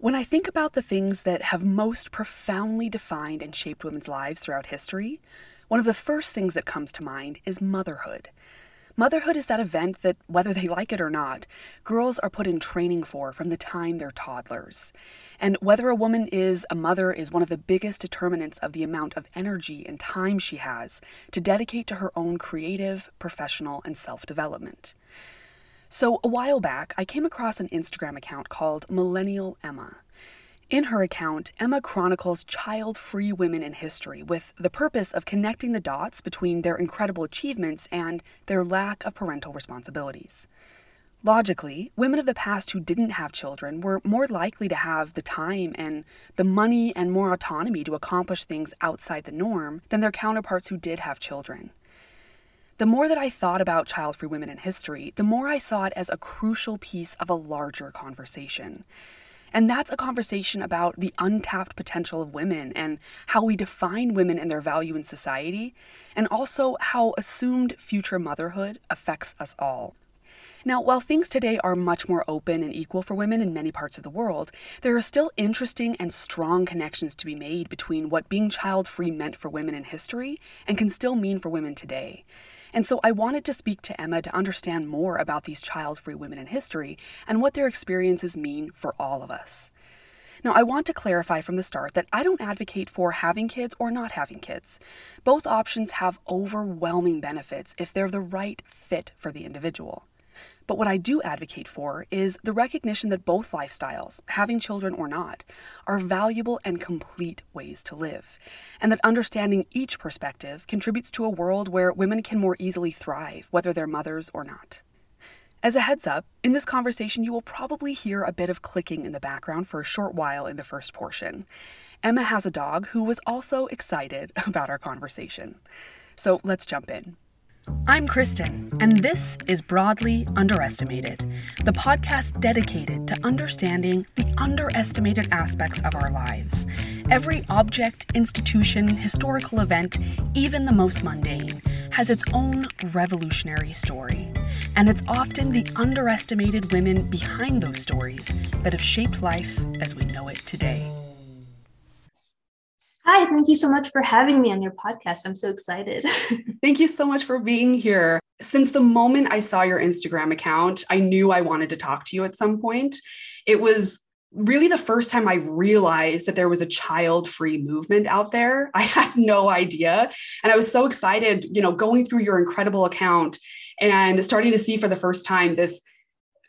When I think about the things that have most profoundly defined and shaped women's lives throughout history, one of the first things that comes to mind is motherhood. Motherhood is that event that, whether they like it or not, girls are put in training for from the time they're toddlers. And whether a woman is a mother is one of the biggest determinants of the amount of energy and time she has to dedicate to her own creative, professional, and self development. So, a while back, I came across an Instagram account called Millennial Emma. In her account, Emma chronicles child free women in history with the purpose of connecting the dots between their incredible achievements and their lack of parental responsibilities. Logically, women of the past who didn't have children were more likely to have the time and the money and more autonomy to accomplish things outside the norm than their counterparts who did have children. The more that I thought about child free women in history, the more I saw it as a crucial piece of a larger conversation. And that's a conversation about the untapped potential of women and how we define women and their value in society, and also how assumed future motherhood affects us all. Now, while things today are much more open and equal for women in many parts of the world, there are still interesting and strong connections to be made between what being child free meant for women in history and can still mean for women today. And so I wanted to speak to Emma to understand more about these child free women in history and what their experiences mean for all of us. Now, I want to clarify from the start that I don't advocate for having kids or not having kids. Both options have overwhelming benefits if they're the right fit for the individual. But what I do advocate for is the recognition that both lifestyles, having children or not, are valuable and complete ways to live, and that understanding each perspective contributes to a world where women can more easily thrive, whether they're mothers or not. As a heads up, in this conversation, you will probably hear a bit of clicking in the background for a short while in the first portion. Emma has a dog who was also excited about our conversation. So let's jump in. I'm Kristen, and this is Broadly Underestimated, the podcast dedicated to understanding the underestimated aspects of our lives. Every object, institution, historical event, even the most mundane, has its own revolutionary story. And it's often the underestimated women behind those stories that have shaped life as we know it today. Hi, thank you so much for having me on your podcast. I'm so excited. thank you so much for being here. Since the moment I saw your Instagram account, I knew I wanted to talk to you at some point. It was really the first time I realized that there was a child free movement out there. I had no idea. And I was so excited, you know, going through your incredible account and starting to see for the first time this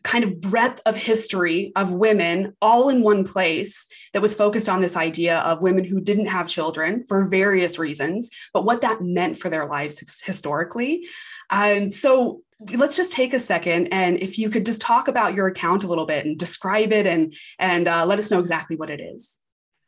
kind of breadth of history of women all in one place that was focused on this idea of women who didn't have children for various reasons, but what that meant for their lives historically. Um, so let's just take a second and if you could just talk about your account a little bit and describe it and and uh, let us know exactly what it is.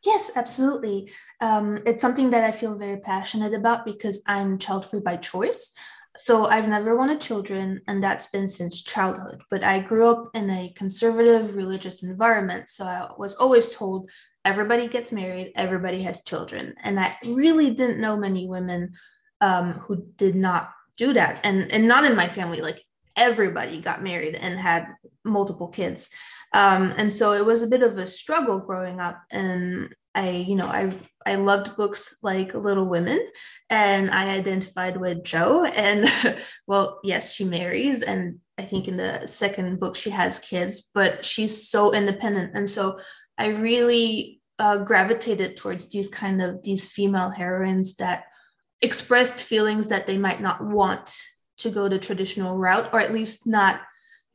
Yes, absolutely. Um, it's something that I feel very passionate about because I'm child free by choice so I've never wanted children, and that's been since childhood. But I grew up in a conservative religious environment. So I was always told everybody gets married, everybody has children. And I really didn't know many women um, who did not do that. And, and not in my family, like everybody got married and had multiple kids. Um, and so it was a bit of a struggle growing up. And I, you know, I I loved books like Little Women, and I identified with Jo. And well, yes, she marries, and I think in the second book she has kids, but she's so independent, and so I really uh, gravitated towards these kind of these female heroines that expressed feelings that they might not want to go the traditional route, or at least not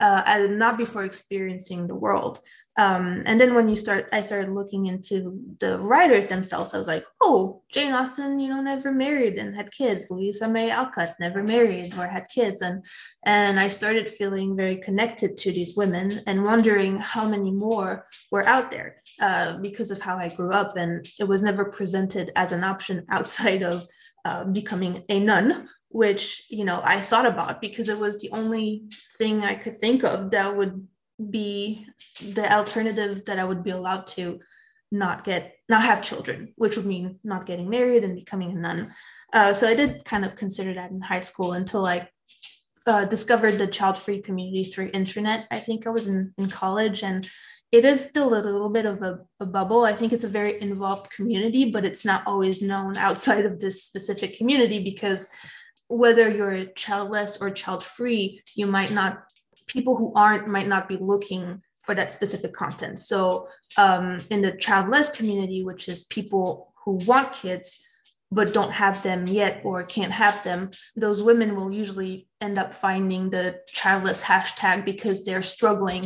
uh, not before experiencing the world. Um, and then when you start, I started looking into the writers themselves. I was like, oh, Jane Austen, you know, never married and had kids. Louisa May Alcott never married or had kids, and and I started feeling very connected to these women and wondering how many more were out there uh, because of how I grew up, and it was never presented as an option outside of uh, becoming a nun, which you know I thought about because it was the only thing I could think of that would be the alternative that I would be allowed to not get not have children, which would mean not getting married and becoming a nun. Uh, so I did kind of consider that in high school until I uh, discovered the child-free community through internet. I think I was in, in college and it is still a little bit of a, a, bubble. I think it's a very involved community, but it's not always known outside of this specific community because whether you're childless or child free, you might not, people who aren't might not be looking for that specific content. So um, in the childless community, which is people who want kids, but don't have them yet or can't have them, those women will usually end up finding the childless hashtag because they're struggling,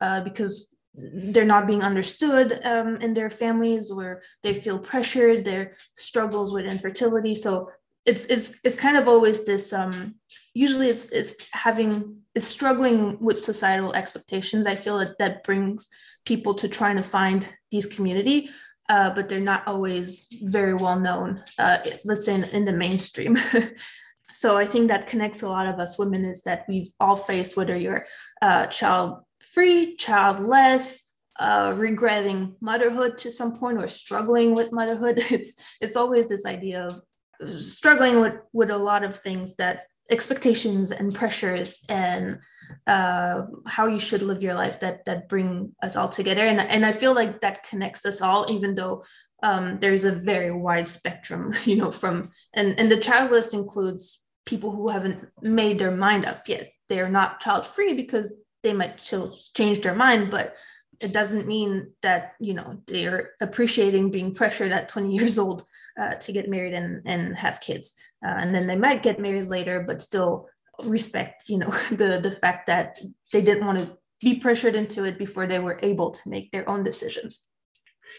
uh, because they're not being understood um, in their families or they feel pressured their struggles with infertility so it's it's it's kind of always this um usually it's it's having it's struggling with societal expectations i feel that that brings people to trying to find these community uh, but they're not always very well known uh, let's say in, in the mainstream so i think that connects a lot of us women is that we've all faced whether you're uh, child free, childless, uh, regretting motherhood to some point or struggling with motherhood. It's it's always this idea of struggling with with a lot of things that expectations and pressures and uh, how you should live your life that that bring us all together. And, and i feel like that connects us all even though um, there's a very wide spectrum you know from and and the childless includes people who haven't made their mind up yet. They're not child free because they might still change their mind, but it doesn't mean that you know they're appreciating being pressured at 20 years old uh, to get married and, and have kids uh, and then they might get married later but still respect you know the the fact that they didn't want to be pressured into it before they were able to make their own decision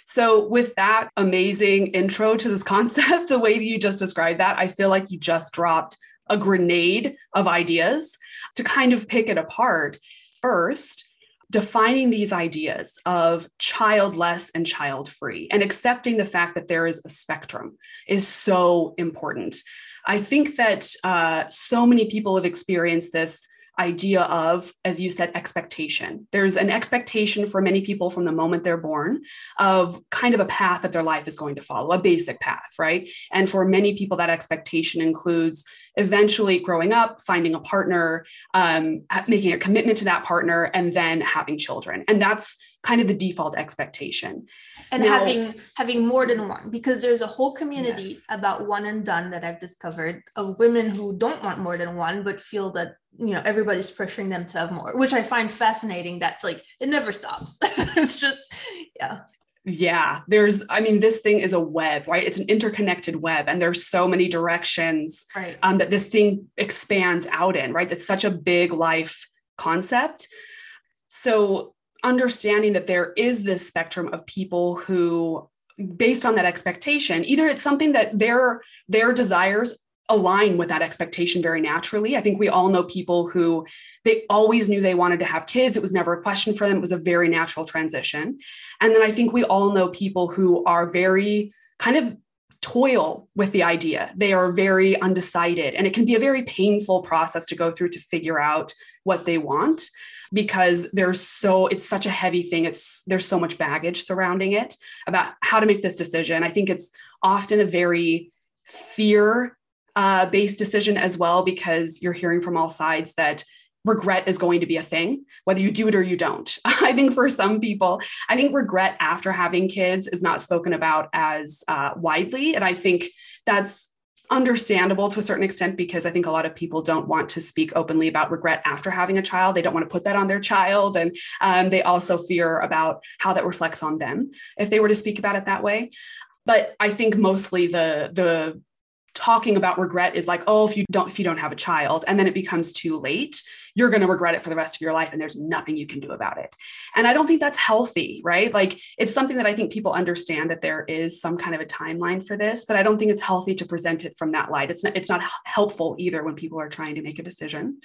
so, with that amazing intro to this concept, the way that you just described that, I feel like you just dropped a grenade of ideas to kind of pick it apart. First, defining these ideas of childless and child free and accepting the fact that there is a spectrum is so important. I think that uh, so many people have experienced this idea of, as you said, expectation. There's an expectation for many people from the moment they're born of kind of a path that their life is going to follow, a basic path, right? And for many people, that expectation includes eventually growing up, finding a partner, um, making a commitment to that partner, and then having children. And that's kind of the default expectation. And now, having having more than one because there's a whole community yes. about one and done that i've discovered of women who don't want more than one but feel that you know everybody's pressuring them to have more which i find fascinating that like it never stops. It's just yeah. Yeah there's i mean this thing is a web right? It's an interconnected web and there's so many directions right. um, that this thing expands out in right? That's such a big life concept. So understanding that there is this spectrum of people who based on that expectation either it's something that their their desires align with that expectation very naturally. I think we all know people who they always knew they wanted to have kids. It was never a question for them. It was a very natural transition. And then I think we all know people who are very kind of toil with the idea. They are very undecided and it can be a very painful process to go through to figure out what they want because there's so it's such a heavy thing it's there's so much baggage surrounding it about how to make this decision i think it's often a very fear uh, based decision as well because you're hearing from all sides that regret is going to be a thing, whether you do it or you don't. I think for some people, I think regret after having kids is not spoken about as uh, widely. And I think that's understandable to a certain extent because I think a lot of people don't want to speak openly about regret after having a child. They don't want to put that on their child. And um, they also fear about how that reflects on them if they were to speak about it that way. But I think mostly the the talking about regret is like oh if you don't if you don't have a child and then it becomes too late you're going to regret it for the rest of your life and there's nothing you can do about it. And i don't think that's healthy right? Like it's something that i think people understand that there is some kind of a timeline for this but i don't think it's healthy to present it from that light. It's not it's not helpful either when people are trying to make a decision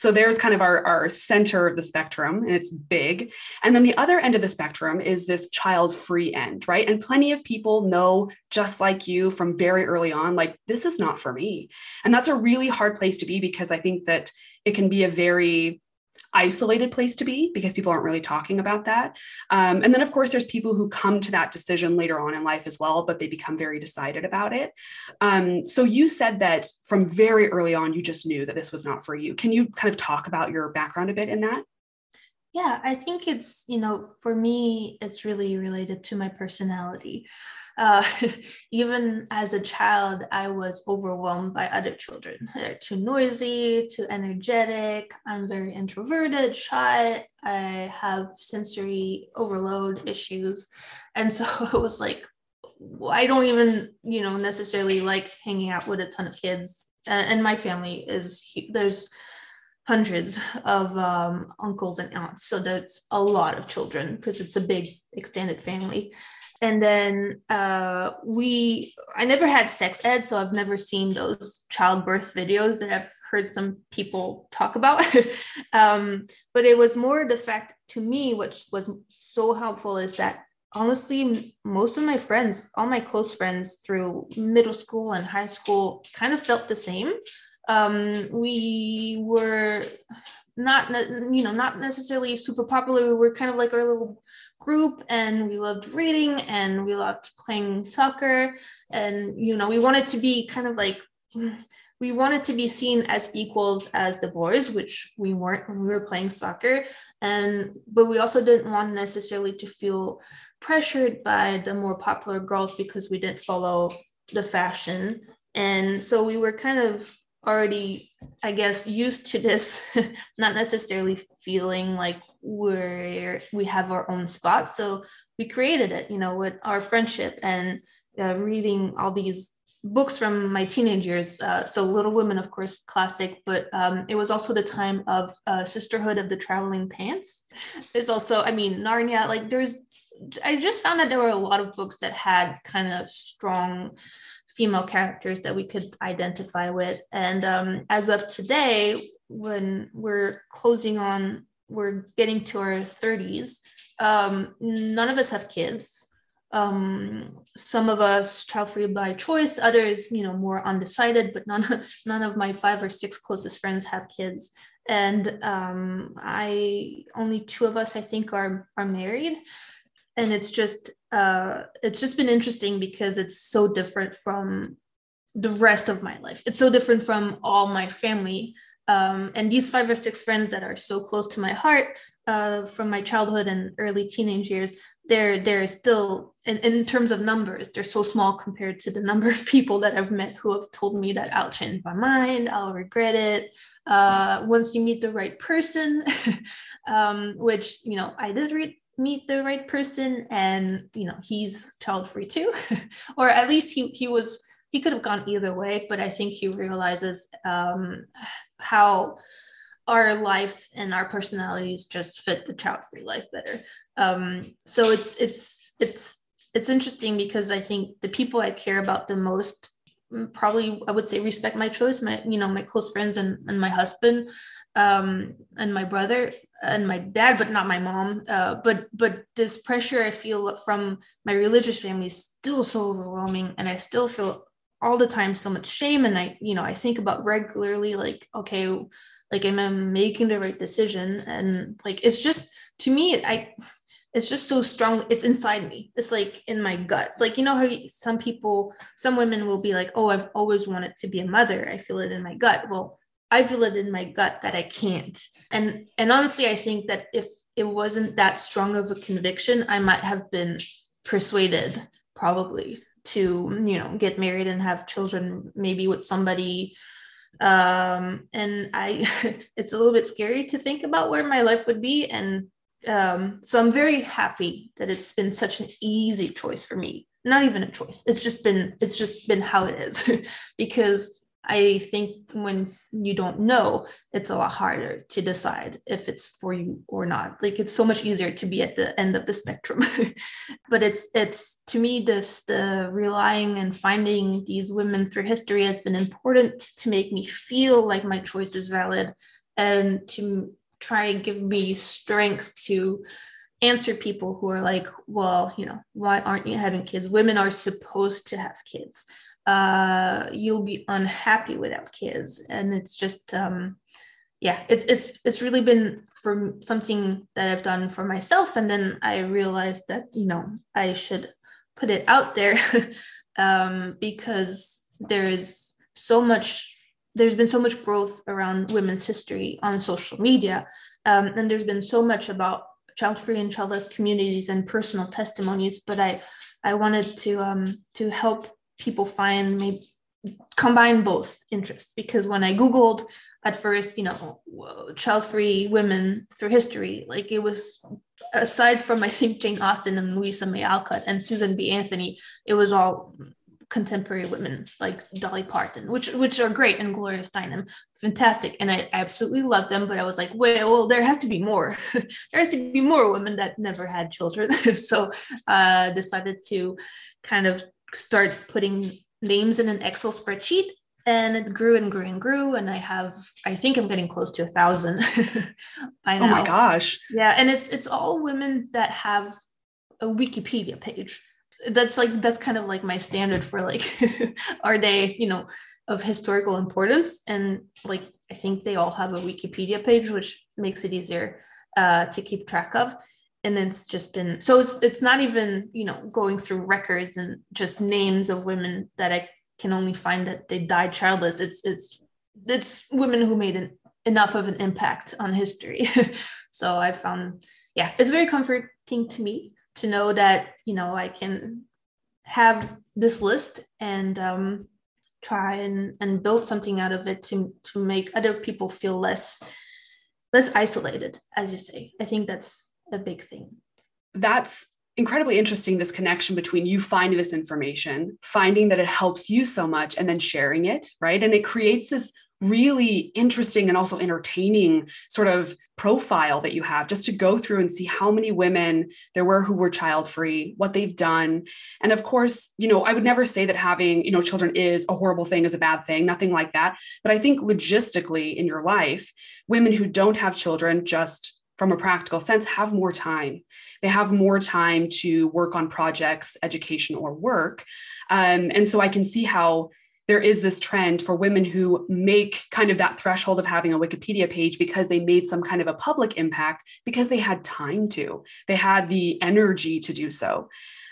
so there's kind of our, our center of the spectrum, and it's big. And then the other end of the spectrum is this child free end, right? And plenty of people know, just like you from very early on, like, this is not for me. And that's a really hard place to be because I think that it can be a very isolated place to be because people aren't really talking about that. Um, and then, of course, there's people who come to that decision later on in life as well, but they become very decided about it. Um, so you said that from very early on, you just knew that this was not for you. Can you kind of talk about your background a bit in that? Yeah, I think it's, you know, for me, it's really related to my personality. Uh, even as a child, I was overwhelmed by other children. They're too noisy, too energetic. I'm very introverted, shy. I have sensory overload issues. And so it was like, I don't even, you know, necessarily like hanging out with a ton of kids. And my family is, there's, hundreds of um, uncles and aunts. So that's a lot of children because it's a big extended family. And then uh, we, I never had sex ed, so I've never seen those childbirth videos that I've heard some people talk about. um, but it was more the fact to me, which was so helpful, is that honestly, most of my friends, all my close friends through middle school and high school, kind of felt the same um, we were not you know not necessarily super popular. We were kind of like our little group and we loved reading and we loved playing soccer. And you know we wanted to be kind of like we wanted to be seen as equals as the boys which we weren't when we were playing soccer. And but we also didn't want necessarily to feel pressured by the more popular girls because we didn't follow the fashion. And so we were kind of already i guess used to this not necessarily feeling like we're we have our own spot. So we created it you know with our friendship and uh, reading all these books from my teenage years. Uh, so little women of course classic but um, it was also the time of uh, sisterhood of the traveling pants. There's also i mean narnia like there's i just found that there were a lot of books that had kind of strong female characters that we could identify with. And um, as of today, when we're closing on, we're getting to our 30s, um, none of us have kids. Um, some of us child free by choice, others, you know, more undecided, but none, none of my five or six closest friends have kids. And um, I, only two of us, I think, are, are married and it's just uh, it's just been interesting because it's so different from the rest of my life. It's so different from all my family. Um, and these five or six friends that are so close to my heart uh, from my childhood and early teenage years, they're they're still in, in terms of numbers, they're so small compared to the number of people that I've met who have told me that I'll change my mind, I'll regret it. Uh, once you meet the right person, um, which you know I did read meet the right person and you know he's child free too. Or at least he he was he could have gone either way but i think he realizes um, how our life and our personalities just fit the child free life better. Um, so it's it's it's it's interesting because i think the people i care about the most mm, probably i would say respect my choice my you know my close friends and, and my husband um, and my brother and my dad, but not my mom. Uh, but but this pressure I feel from my religious family is still so overwhelming, and I still feel all the time so much shame. And I, you know, I think about regularly, like, okay, like am I making the right decision? And like it's just to me, I it's just so strong it's inside me it's like in my gut like you know how some people some women will be like oh i've always wanted to be a mother i feel it in my gut well I feel it in my gut that I can't. And and honestly, I think that if it wasn't that strong of a conviction, I might have been persuaded probably to, you know, get married and have children maybe with somebody um and I it's a little bit scary to think about where my life would be and um so I'm very happy that it's been such an easy choice for me. Not even a choice. It's just been it's just been how it is because I think when you don't know, it's a lot harder to decide if it's for you or not. Like it's so much easier to be at the end of the spectrum. but it's it's to me this the relying and finding these women through history has been important to make me feel like my choice is valid and to try and give me strength to answer people who are like, well, you know, why aren't you having kids? Women are supposed to have kids uh, you'll be unhappy without kids. And it's just um, yeah it's it's it's really been for something that i've done for myself. And then i realized that you know i should put it out there um, because there is so much there's been so much growth around women's history on social media. Um, and there's been so much about child-free and childless communities and personal testimonies, but I I wanted to um, to help people find maybe combine both interests because when I googled at first, you know, child-free women through history, like it was aside from I think Jane Austen and Louisa May Alcott and Susan B. Anthony, it was all contemporary women like Dolly Parton, which which are great, and Gloria Steinem, fantastic, and I, I absolutely love them. But I was like, well, there has to be more. there has to be more women that never had children. so uh, decided to kind of start putting names in an Excel spreadsheet. And it grew and grew and grew. And I have, I think I'm getting close to a thousand by now. Oh my gosh. Yeah. And it's it's all women that have a Wikipedia page that's like that's kind of like my standard for like are they you know of historical importance and like i think they all have a wikipedia page which makes it easier uh, to keep track of and it's just been so it's it's not even you know going through records and just names of women that i can only find that they died childless it's it's it's women who made an, enough of an impact on history so i found yeah it's very comforting to me to know that you know I can have this list and um, try and, and build something out of it to to make other people feel less less isolated, as you say. I think that's a big thing. That's incredibly interesting this connection between you finding this information finding that it helps you so much and then sharing it right? And it creates this really interesting and also entertaining sort of profile that you have just to go through and see how many women there were who were child free what they've done. And of course you know i would never say that having you know children is a horrible thing is a bad thing nothing like that. But i think logistically in your life women who don't have children just from a practical sense have more time. They have more time to work on projects education or work. Um, and so i can see how there is this trend for women who make kind of that threshold of having a Wikipedia page because they made some kind of a public impact because they had time to, they had the energy to do so.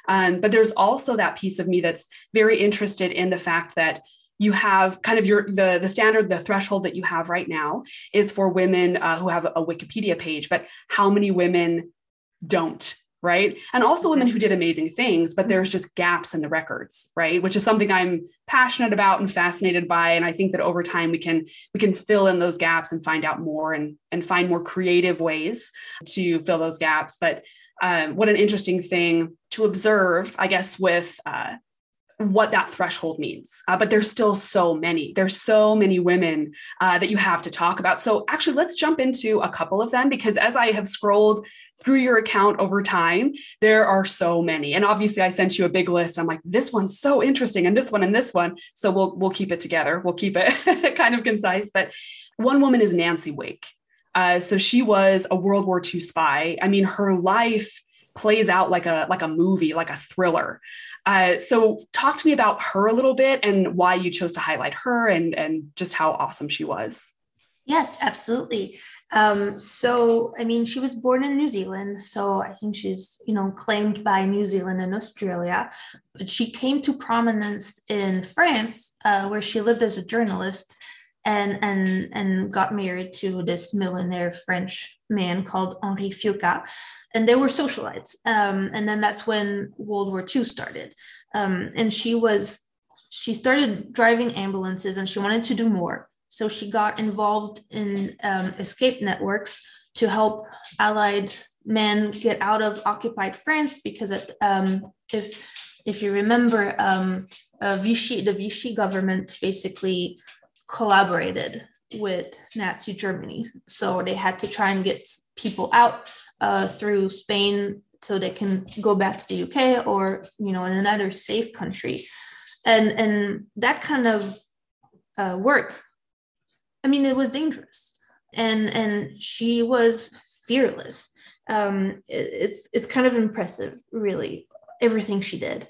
Um, but there's also that piece of me that's very interested in the fact that you have kind of your the the standard the threshold that you have right now is for women uh, who have a wikipedia page but how many women don't right? And also women who did amazing things, but there's just gaps in the records, right? Which is something I'm passionate about and fascinated by. And I think that over time we can we can fill in those gaps and find out more and and find more creative ways to fill those gaps. But um, what an interesting thing to observe, I guess, with uh, what that threshold means. Uh, but there's still so many. There's so many women uh, that you have to talk about. So actually, let's jump into a couple of them because as I have scrolled through your account over time, there are so many. And obviously, I sent you a big list. I'm like, this one's so interesting, and this one, and this one. So we'll we'll keep it together. We'll keep it kind of concise. But one woman is Nancy Wake. Uh, so she was a World War II spy. I mean, her life plays out like a like a movie, like a thriller. Uh, so talk to me about her a little bit and why you chose to highlight her and and just how awesome she was. Yes, absolutely. Um, so, I mean, she was born in New Zealand, so I think she's, you know, claimed by New Zealand and Australia. But she came to prominence in France, uh, where she lived as a journalist, and and and got married to this millionaire French man called Henri Fiocca, and they were socialites. Um, and then that's when World War II started, um, and she was she started driving ambulances, and she wanted to do more. So she got involved in um, escape networks to help Allied men get out of occupied France because it, um, if if you remember, um, Vichy, the Vichy government basically collaborated with Nazi Germany. So they had to try and get people out uh, through Spain so they can go back to the UK or you know in another safe country, and and that kind of uh, work. I mean, it was dangerous, and and she was fearless. Um, it, it's it's kind of impressive, really, everything she did.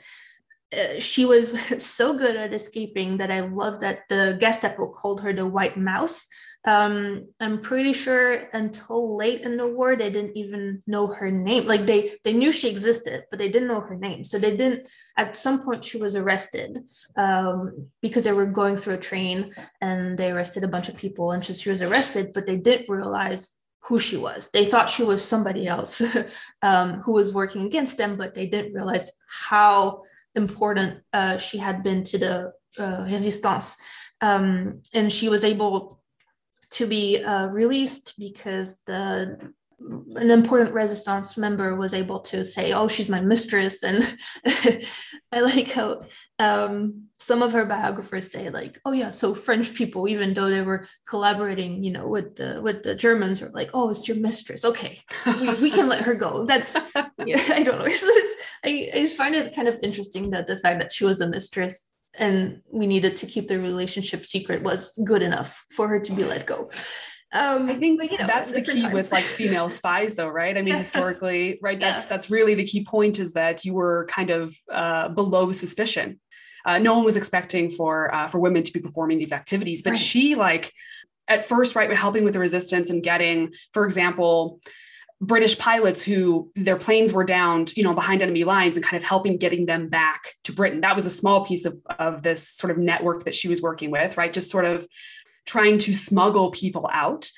Uh, she was so good at escaping that I love that the Gestapo called her the White Mouse. Um, I'm pretty sure until late in the war they didn't even know her name. Like they they knew she existed, but they didn't know her name. So they didn't. At some point, she was arrested um, because they were going through a train and they arrested a bunch of people, and she, she was arrested, but they didn't realize who she was. They thought she was somebody else um, who was working against them, but they didn't realize how important uh, she had been to the uh, resistance. Um, and she was able to be uh, released because the an important resistance member was able to say, "Oh, she's my mistress," and I like how um, some of her biographers say, like, "Oh yeah, so French people, even though they were collaborating, you know, with the with the Germans, are like, oh, it's your mistress. Okay, we, we can let her go." That's yeah, I don't know. It's, it's, I I find it kind of interesting that the fact that she was a mistress and we needed to keep the relationship secret was good enough for her to be let go. Um, I think but, you know, that's the key times. with like female spies, though, right? I mean, historically, right? That's yeah. that's really the key point is that you were kind of uh, below suspicion. Uh, no one was expecting for uh, for women to be performing these activities, but right. she like at first, right, helping with the resistance and getting, for example, British pilots who their planes were downed, you know, behind enemy lines and kind of helping getting them back to Britain. That was a small piece of, of this sort of network that she was working with, right? Just sort of trying to smuggle people out.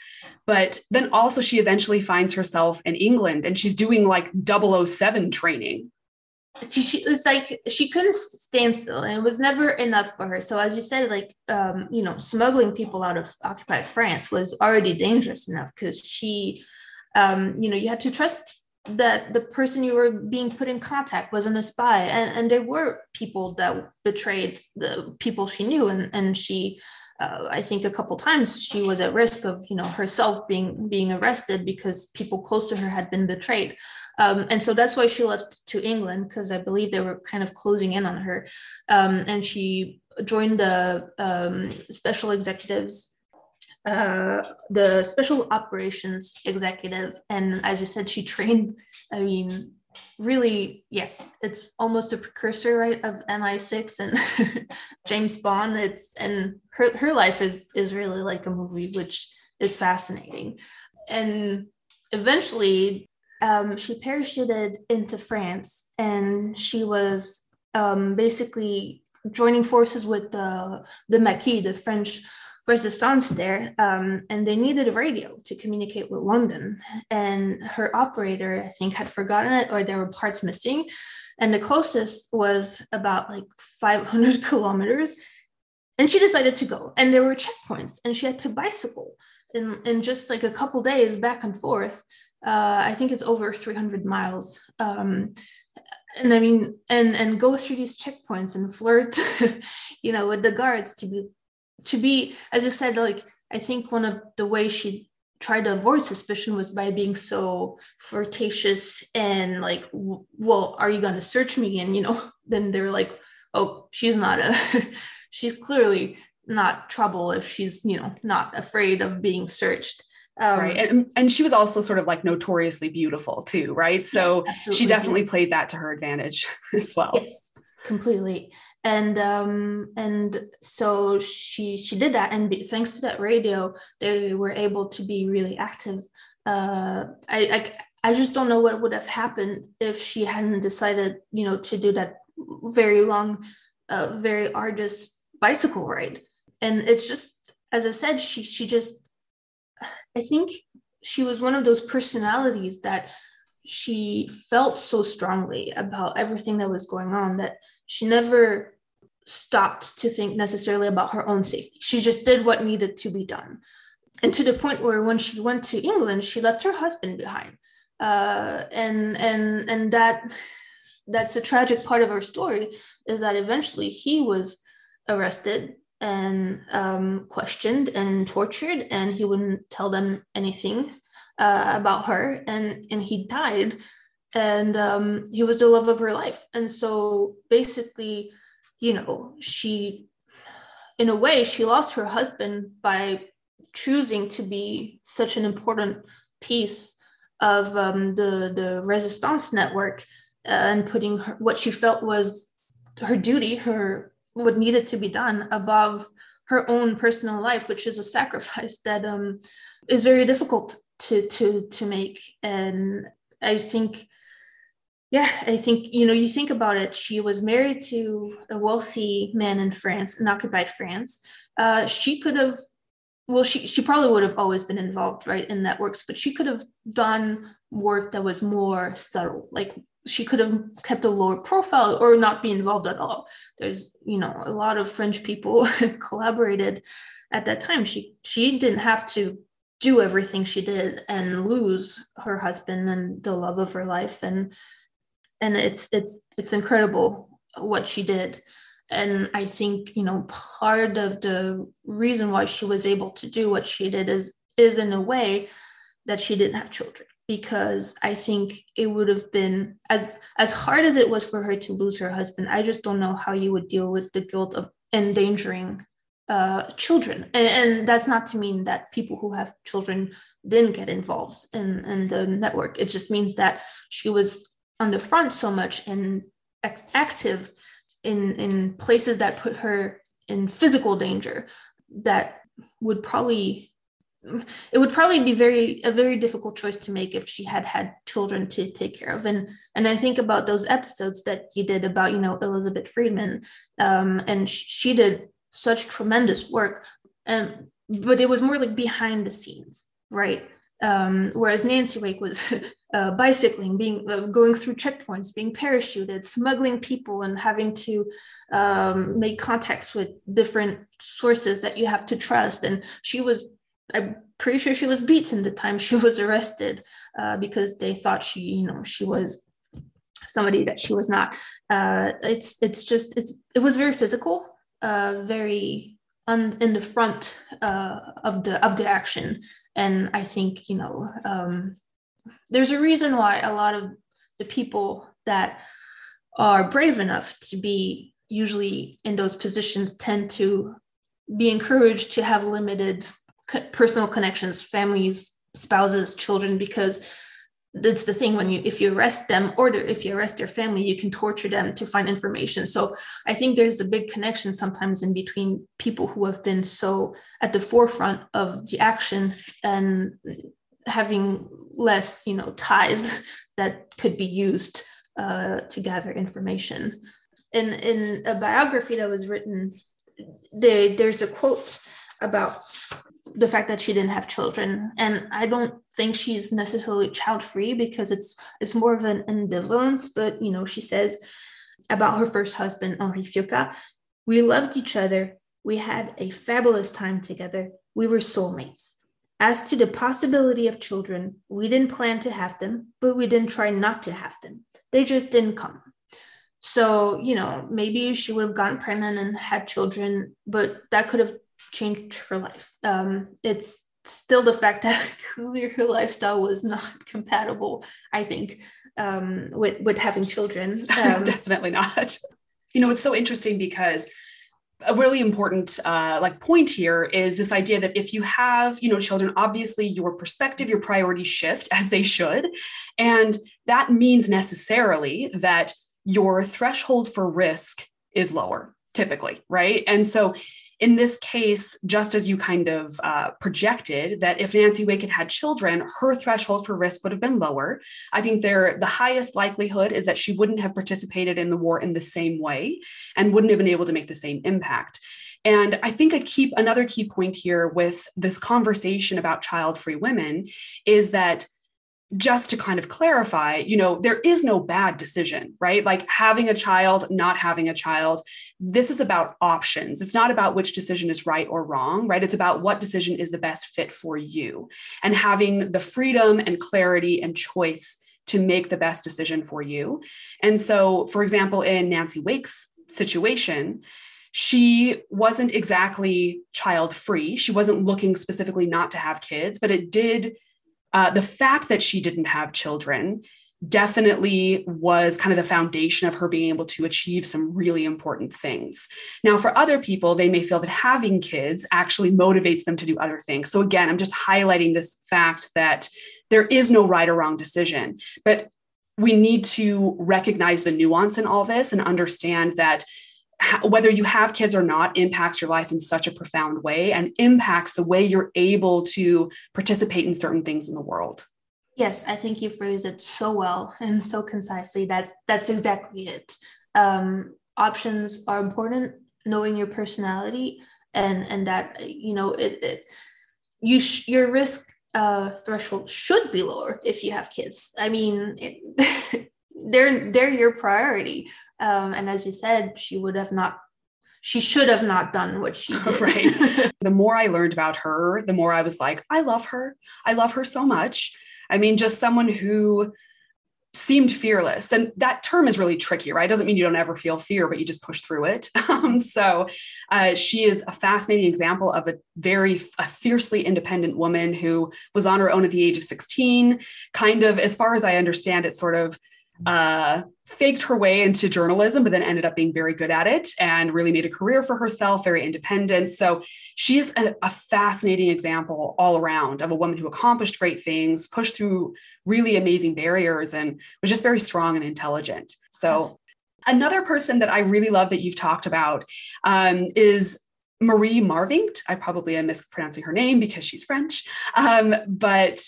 But then also, she eventually finds herself in England and she's doing like 007 training. She, she it's like she couldn't stand still and it was never enough for her. So as you said like um you know smuggling people out of occupied france was already dangerous enough because she um you know you had to trust that the person you were being put in contact wasn't a spy. And and there were people that betrayed the people she knew and and she uh, I think a couple times she was at risk of you know herself being being arrested because people close to her had been betrayed, um, and so that's why she left to England because I believe they were kind of closing in on her, um, and she joined the um, special executives. Uh, the special operations executive, and as you said, she trained. I mean, really yes it's almost a precursor right of mi6 and james bond. It's and her, her life is is really like a movie which is fascinating. And eventually um, she parachuted into france and she was um, basically joining forces with the the maquis the french resistance there um, and they needed a radio to communicate with london. And her operator i think had forgotten it or there were parts missing. And the closest was about like 500 kilometers. And she decided to go. And there were checkpoints and she had to bicycle in, in just like a couple days back and forth. Uh, i think it's over 300 miles. Um, and I mean, and and go through these checkpoints and flirt, you know, with the guards to be to be, as I said, like I think one of the ways she tried to avoid suspicion was by being so flirtatious and like, well, are you going to search me? And you know, then they were like, oh, she's not a, she's clearly not trouble if she's you know not afraid of being searched. Um, right. And, and she was also sort of like notoriously beautiful too, right? So yes, she definitely played that to her advantage as well. Yes, completely. And um and so she she did that. And be, thanks to that radio they were able to be really active. Uh I, I i just don't know what would have happened if she hadn't decided you know to do that very long uh very arduous bicycle ride. And it's just as i said she she just i think she was one of those personalities that she felt so strongly about everything that was going on that she never stopped to think necessarily about her own safety. She just did what needed to be done. And to the point where when she went to England, she left her husband behind. Uh, and and and that that's a tragic part of her story is that eventually he was arrested and um, questioned and tortured, and he wouldn't tell them anything uh, about her, and and he died, and um, he was the love of her life, and so basically, you know, she, in a way, she lost her husband by choosing to be such an important piece of um, the the resistance network uh, and putting her, what she felt was her duty, her what needed to be done above her own personal life, which is a sacrifice that um, is very difficult to to to make and i think yeah i think you know you think about it she was married to a wealthy man in france in occupied france. Uh, she could have well she she probably would have always been involved right in networks but she could have done work that was more subtle like she could have kept a lower profile or not be involved at all. There's you know a lot of french people collaborated at that time. She she didn't have to do everything she did and lose her husband and the love of her life. And and it's it's it's incredible what she did. And i think you know part of the reason why she was able to do what she did is is in a way that she didn't have children because i think it would have been as as hard as it was for her to lose her husband i just don't know how you would deal with the guilt of endangering uh, children. And, and, that's not to mean that people who have children didn't get involved in, in the network. It just means that she was on the front so much and active in in places that put her in physical danger that would probably it would probably be very a very difficult choice to make if she had had children to take care of. And and i think about those episodes that you did about you know elizabeth friedman um, and she did such tremendous work and but it was more like behind the scenes right um, whereas Nancy Wake was uh, bicycling, being uh, going through checkpoints, being parachuted, smuggling people, and having to um, make contacts with different sources that you have to trust. And she was, I'm pretty sure she was beaten the time she was arrested uh, because they thought she, you know, she was somebody that she was not. Uh, it's it's just it's it was very physical, uh, very on in the front uh, of the of the action. And i think you know um, there's a reason why a lot of the people that are brave enough to be usually in those positions tend to be encouraged to have limited personal connections families spouses children because that's the thing when you if you arrest them or if you arrest their family you can torture them to find information. So i think there's a big connection sometimes in between people who have been so at the forefront of the action and having less you know ties that could be used uh, to gather information. In in a biography that was written there, there's a quote about the fact that she didn't have children. And i don't think she's necessarily child free because it's it's more of an ambivalence but you know she says about her first husband henri fiocca we loved each other. We had a fabulous time together. We were soulmates. As to the possibility of children we didn't plan to have them but we didn't try not to have them. They just didn't come. So you know maybe she would have gotten pregnant and had children but that could have changed her life. Um, it's still the fact that her lifestyle was not compatible, I think, um, with, with having children. Um, Definitely not. You know, it's so interesting because a really important uh, like point here is this idea that if you have you know children obviously your perspective your priorities shift as they should and that means necessarily that your threshold for risk is lower typically right and so in this case, just as you kind of uh, projected that if Nancy Wake had had children, her threshold for risk would have been lower. I think there the highest likelihood is that she wouldn't have participated in the war in the same way and wouldn't have been able to make the same impact. And I think a key another key point here with this conversation about child-free women is that just to kind of clarify, you know, there is no bad decision, right? Like having a child, not having a child. This is about options. It's not about which decision is right or wrong, right? It's about what decision is the best fit for you and having the freedom and clarity and choice to make the best decision for you. And so, for example, in Nancy Wake's situation, she wasn't exactly child free. She wasn't looking specifically not to have kids, but it did uh, the fact that she didn't have children definitely was kind of the foundation of her being able to achieve some really important things. Now, for other people, they may feel that having kids actually motivates them to do other things. So, again, I'm just highlighting this fact that there is no right or wrong decision, but we need to recognize the nuance in all this and understand that whether you have kids or not impacts your life in such a profound way and impacts the way you're able to participate in certain things in the world. Yes i think you phrased it so well and so concisely. That's that's exactly it. Um, options are important knowing your personality and and that you know it, it you sh- your risk uh, threshold should be lower if you have kids. I mean, it, they're they're your priority. Um, and as you said, she would have not she should have not done what she did. right. the more I learned about her, the more I was like, I love her. I love her so much. I mean, just someone who seemed fearless. And that term is really tricky, right? It doesn't mean you don't ever feel fear, but you just push through it. Um, so uh, she is a fascinating example of a very a fiercely independent woman who was on her own at the age of 16, kind of, as far as I understand it, sort of uh, faked her way into journalism, but then ended up being very good at it and really made a career for herself, very independent. So she's a, a, fascinating example all around of a woman who accomplished great things, pushed through really amazing barriers, and was just very strong and intelligent. So, Absolutely. another person that I really love that you've talked about um, is Marie Marvingt. I probably am mispronouncing her name because she's French, um, but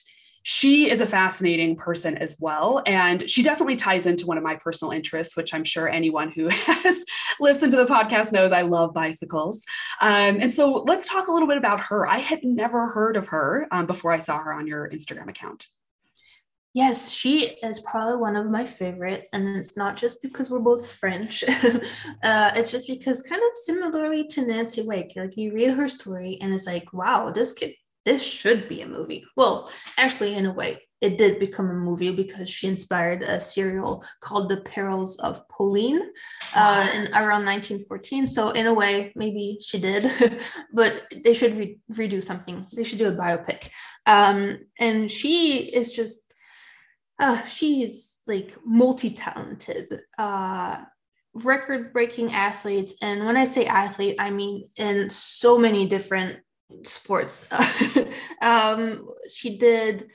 she is a fascinating person as well. And she definitely ties into one of my personal interests, which I'm sure anyone who has listened to the podcast knows I love bicycles. Um, and so let's talk a little bit about her. I had never heard of her um, before I saw her on your Instagram account. Yes, she is probably one of my favorite, and it's not just because we're both French. uh, it's just because, kind of similarly to Nancy Wake, like you read her story, and it's like, wow, this kid this should be a movie. Well, actually, in a way, it did become a movie because she inspired a serial called The Perils of Pauline uh, in around 1914. So, in a way, maybe she did, but they should re- redo something. They should do a biopic. Um, and she is just, uh, she is like multi talented. Uh, record breaking athletes and when i say athlete i mean in so many different sports. um, she did,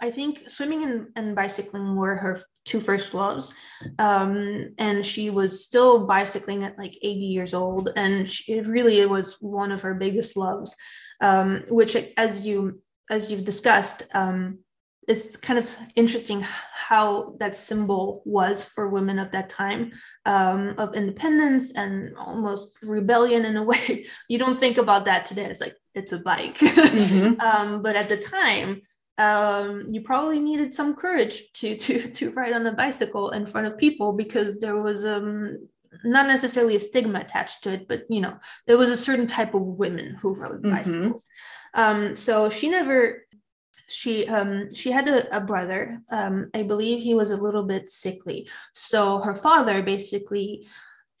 I think, swimming and, and, bicycling were her two first loves. Um, and she was still bicycling at like 80 years old. And she, it really was one of her biggest loves, um, which, as you as you've discussed, um, it's kind of interesting how that symbol was for women of that time um, of independence and almost rebellion in a way. You don't think about that today. It's like it's a bike. Mm-hmm. um, but at the time, um, you probably needed some courage to to to ride on a bicycle in front of people because there was um, not necessarily a stigma attached to it, but you know there was a certain type of women who rode mm-hmm. bicycles. Um, so she never she um she had a, a brother um i believe he was a little bit sickly. So her father basically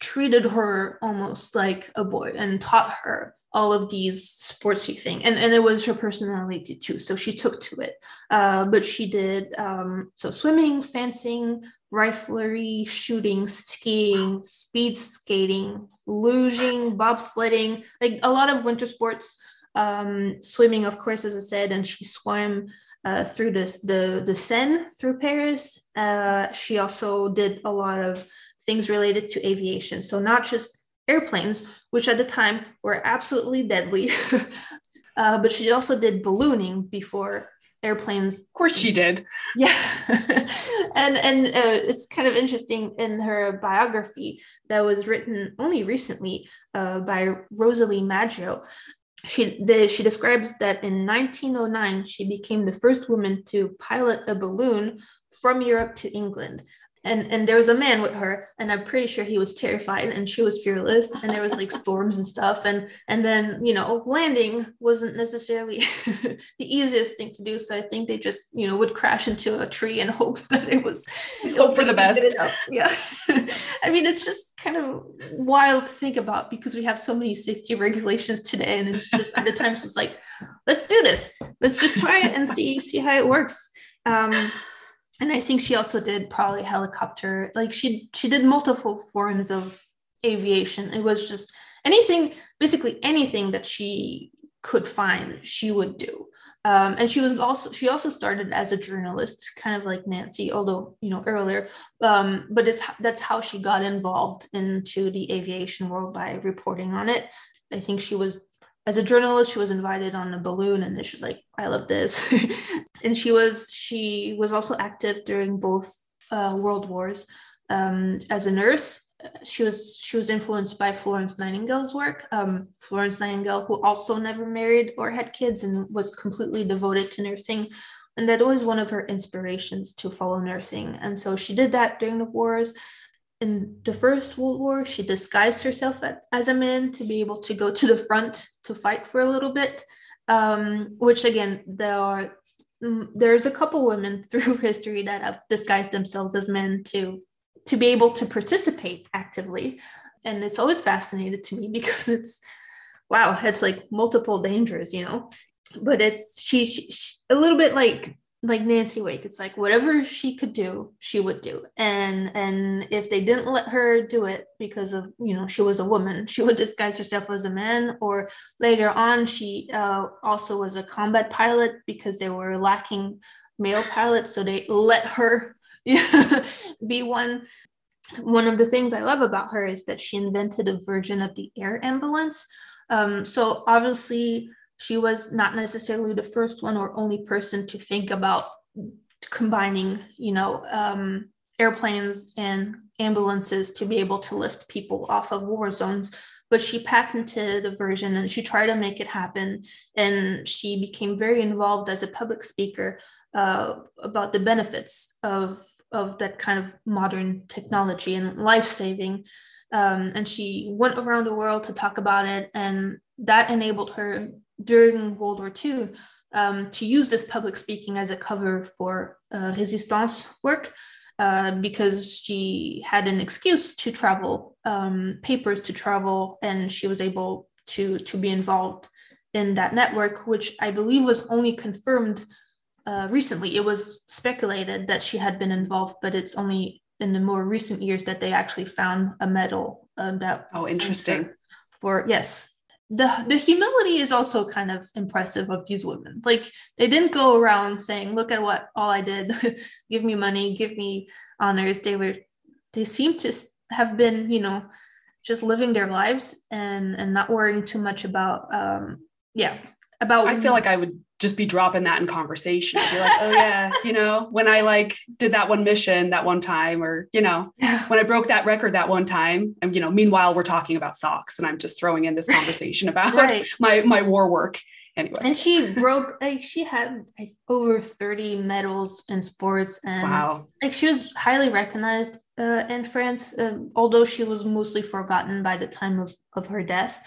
treated her almost like a boy and taught her all of these sportsy thing and, and it was her personality too so she took to it. Uh, but she did um, so swimming fencing riflery shooting skiing speed skating lugeing bobsledding like a lot of winter sports um, swimming of course as i said and she swam uh, through the, the the seine through paris uh, she also did a lot of things related to aviation so not just airplanes, which at the time were absolutely deadly. uh, but she also did ballooning before airplanes. Of course, she did. Yeah, and and uh, it's kind of interesting in her biography that was written only recently uh, by Rosalie Maggio. She the, she describes that in 1909 she became the first woman to pilot a balloon from Europe to England and and there was a man with her and i'm pretty sure he was terrified and she was fearless and there was like storms and stuff and and then you know landing wasn't necessarily the easiest thing to do so i think they just you know would crash into a tree and hope that it was hope for the best. yeah. I mean it's just kind of wild to think about because we have so many safety regulations today and it's just at the time it's just like let's do this. Let's just try it and see see how it works. Um and I think she also did probably helicopter. Like she she did multiple forms of aviation. It was just anything, basically anything that she could find, she would do. Um, and she was also she also started as a journalist, kind of like Nancy, although you know earlier. Um, but it's that's how she got involved into the aviation world by reporting on it. I think she was as a journalist, she was invited on a balloon, and she was like, "I love this." and she was she was also active during both uh, world wars um, as a nurse she was she was influenced by Florence Nightingale's work. Um, Florence Nightingale, who also never married or had kids and was completely devoted to nursing, and that was one of her inspirations to follow nursing. And so she did that during the wars. In the First World War, she disguised herself as a man to be able to go to the front to fight for a little bit. Um, which again, there are mm, there's a couple women through history that have disguised themselves as men to to be able to participate actively. And it's always fascinated to me because it's wow, it's like multiple dangers, you know. But it's she, she, she a little bit like like Nancy Wake. It's like whatever she could do, she would do. And and if they didn't let her do it because of you know she was a woman, she would disguise herself as a man. Or later on, she uh, also was a combat pilot because they were lacking male pilots, so they let her be one. One of the things I love about her is that she invented a version of the air ambulance. Um, so obviously, she was not necessarily the first one or only person to think about combining, you know, um, airplanes and ambulances to be able to lift people off of war zones but she patented a version and she tried to make it happen and she became very involved as a public speaker uh, about the benefits of of that kind of modern technology and life saving. Um, and she went around the world to talk about it, and that enabled her during World War II um, to use this public speaking as a cover for uh, resistance work. Uh, because she had an excuse to travel, um, papers to travel, and she was able to to be involved in that network, which I believe was only confirmed uh, recently it was speculated that she had been involved, but it's only in the more recent years that they actually found a medal uh, that. Oh, interesting. For yes, the the humility is also kind of impressive of these women. Like they didn't go around saying, "Look at what all I did. give me money, give me honors." They were they seem to have been, you know, just living their lives and and not worrying too much about um yeah about I feel like I would just be dropping that in conversation. Be like, oh yeah, you know, when I like did that one mission that one time, or you know, yeah. when I broke that record that one time, and you know, meanwhile we're talking about socks, and I'm just throwing in this conversation about right. my my war work. Anyway, and she broke like she had like, over 30 medals in sports, and wow, like she was highly recognized uh, in France, uh, although she was mostly forgotten by the time of of her death.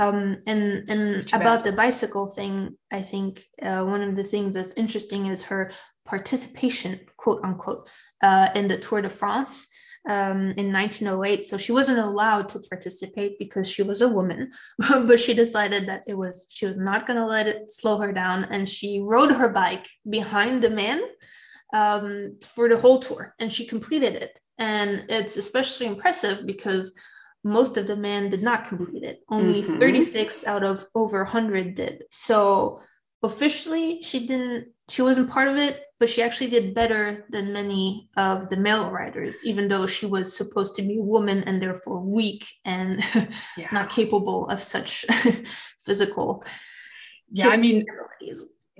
Um, and and about the bicycle thing, I think uh, one of the things that's interesting is her participation, quote unquote, uh, in the Tour de France um, in 1908. So she wasn't allowed to participate because she was a woman, but she decided that it was she was not going to let it slow her down, and she rode her bike behind the man um, for the whole tour, and she completed it. And it's especially impressive because most of the men did not complete it. Only mm-hmm. 36 out of over 100 did. So officially, she didn't, she wasn't part of it, but she actually did better than many of the male riders, even though she was supposed to be a woman and therefore weak and yeah. not capable of such physical. Yeah, I mean,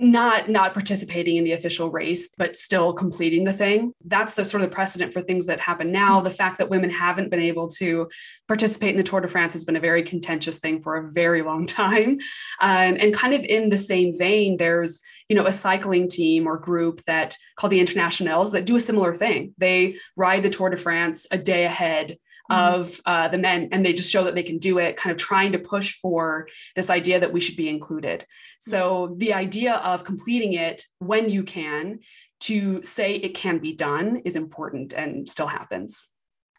not not participating in the official race but still completing the thing. That's the sort of precedent for things that happen now. The fact that women haven't been able to participate in the tour de france has been a very contentious thing for a very long time. Um, and kind of in the same vein there's you know a cycling team or group that called the InternationElles that do a similar thing. They ride the tour de france a day ahead Mm-hmm. of uh, the men and they just show that they can do it kind of trying to push for this idea that we should be included so yes. the idea of completing it when you can to say it can be done is important and still happens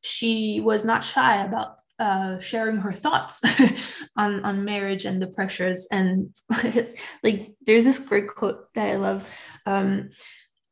she was not shy about uh, sharing her thoughts on on marriage and the pressures and like there's this great quote that i love um,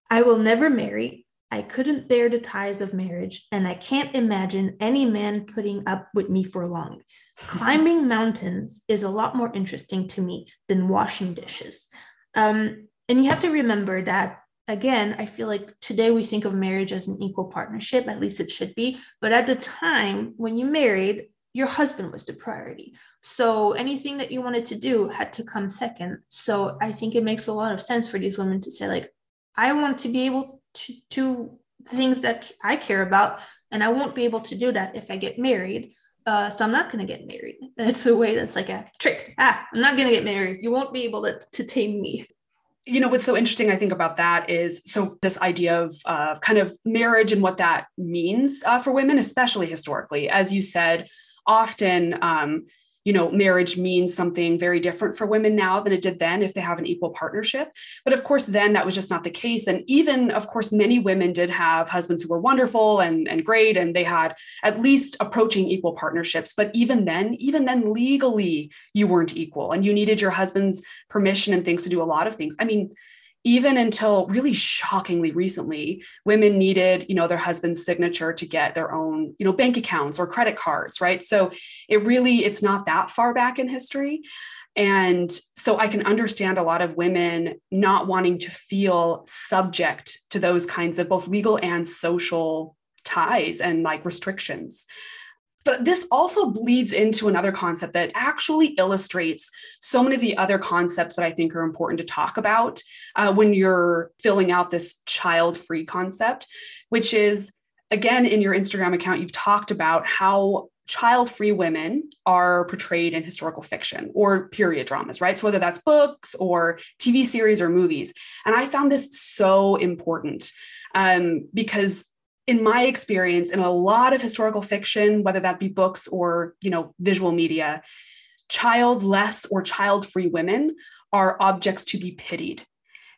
i will never marry I couldn't bear the ties of marriage, and I can't imagine any man putting up with me for long. Climbing mountains is a lot more interesting to me than washing dishes. Um, and you have to remember that, again, I feel like today we think of marriage as an equal partnership, at least it should be. But at the time when you married, your husband was the priority. So anything that you wanted to do had to come second. So I think it makes a lot of sense for these women to say, like, I want to be able to, to things that I care about, and I won't be able to do that if I get married. Uh, so I'm not going to get married. It's a way that's like a trick. Ah, I'm not going to get married. You won't be able to, to tame me. You know, what's so interesting, I think, about that is so this idea of uh, kind of marriage and what that means uh, for women, especially historically. As you said, often um, you know marriage means something very different for women now than it did then if they have an equal partnership. But of course then that was just not the case. And even of course many women did have husbands who were wonderful and, and great and they had at least approaching equal partnerships. But even then even then legally you weren't equal and you needed your husband's permission and things to do a lot of things. I mean even until really shockingly recently women needed you know their husband's signature to get their own you know bank accounts or credit cards right? So it really it's not that far back in history. And so i can understand a lot of women not wanting to feel subject to those kinds of both legal and social ties and like restrictions but this also bleeds into another concept that actually illustrates so many of the other concepts that I think are important to talk about uh, when you're filling out this child free concept, which is again, in your Instagram account, you've talked about how child free women are portrayed in historical fiction or period dramas, right? So, whether that's books or TV series or movies. And I found this so important um, because in my experience in a lot of historical fiction whether that be books or you know visual media childless or child-free women are objects to be pitied.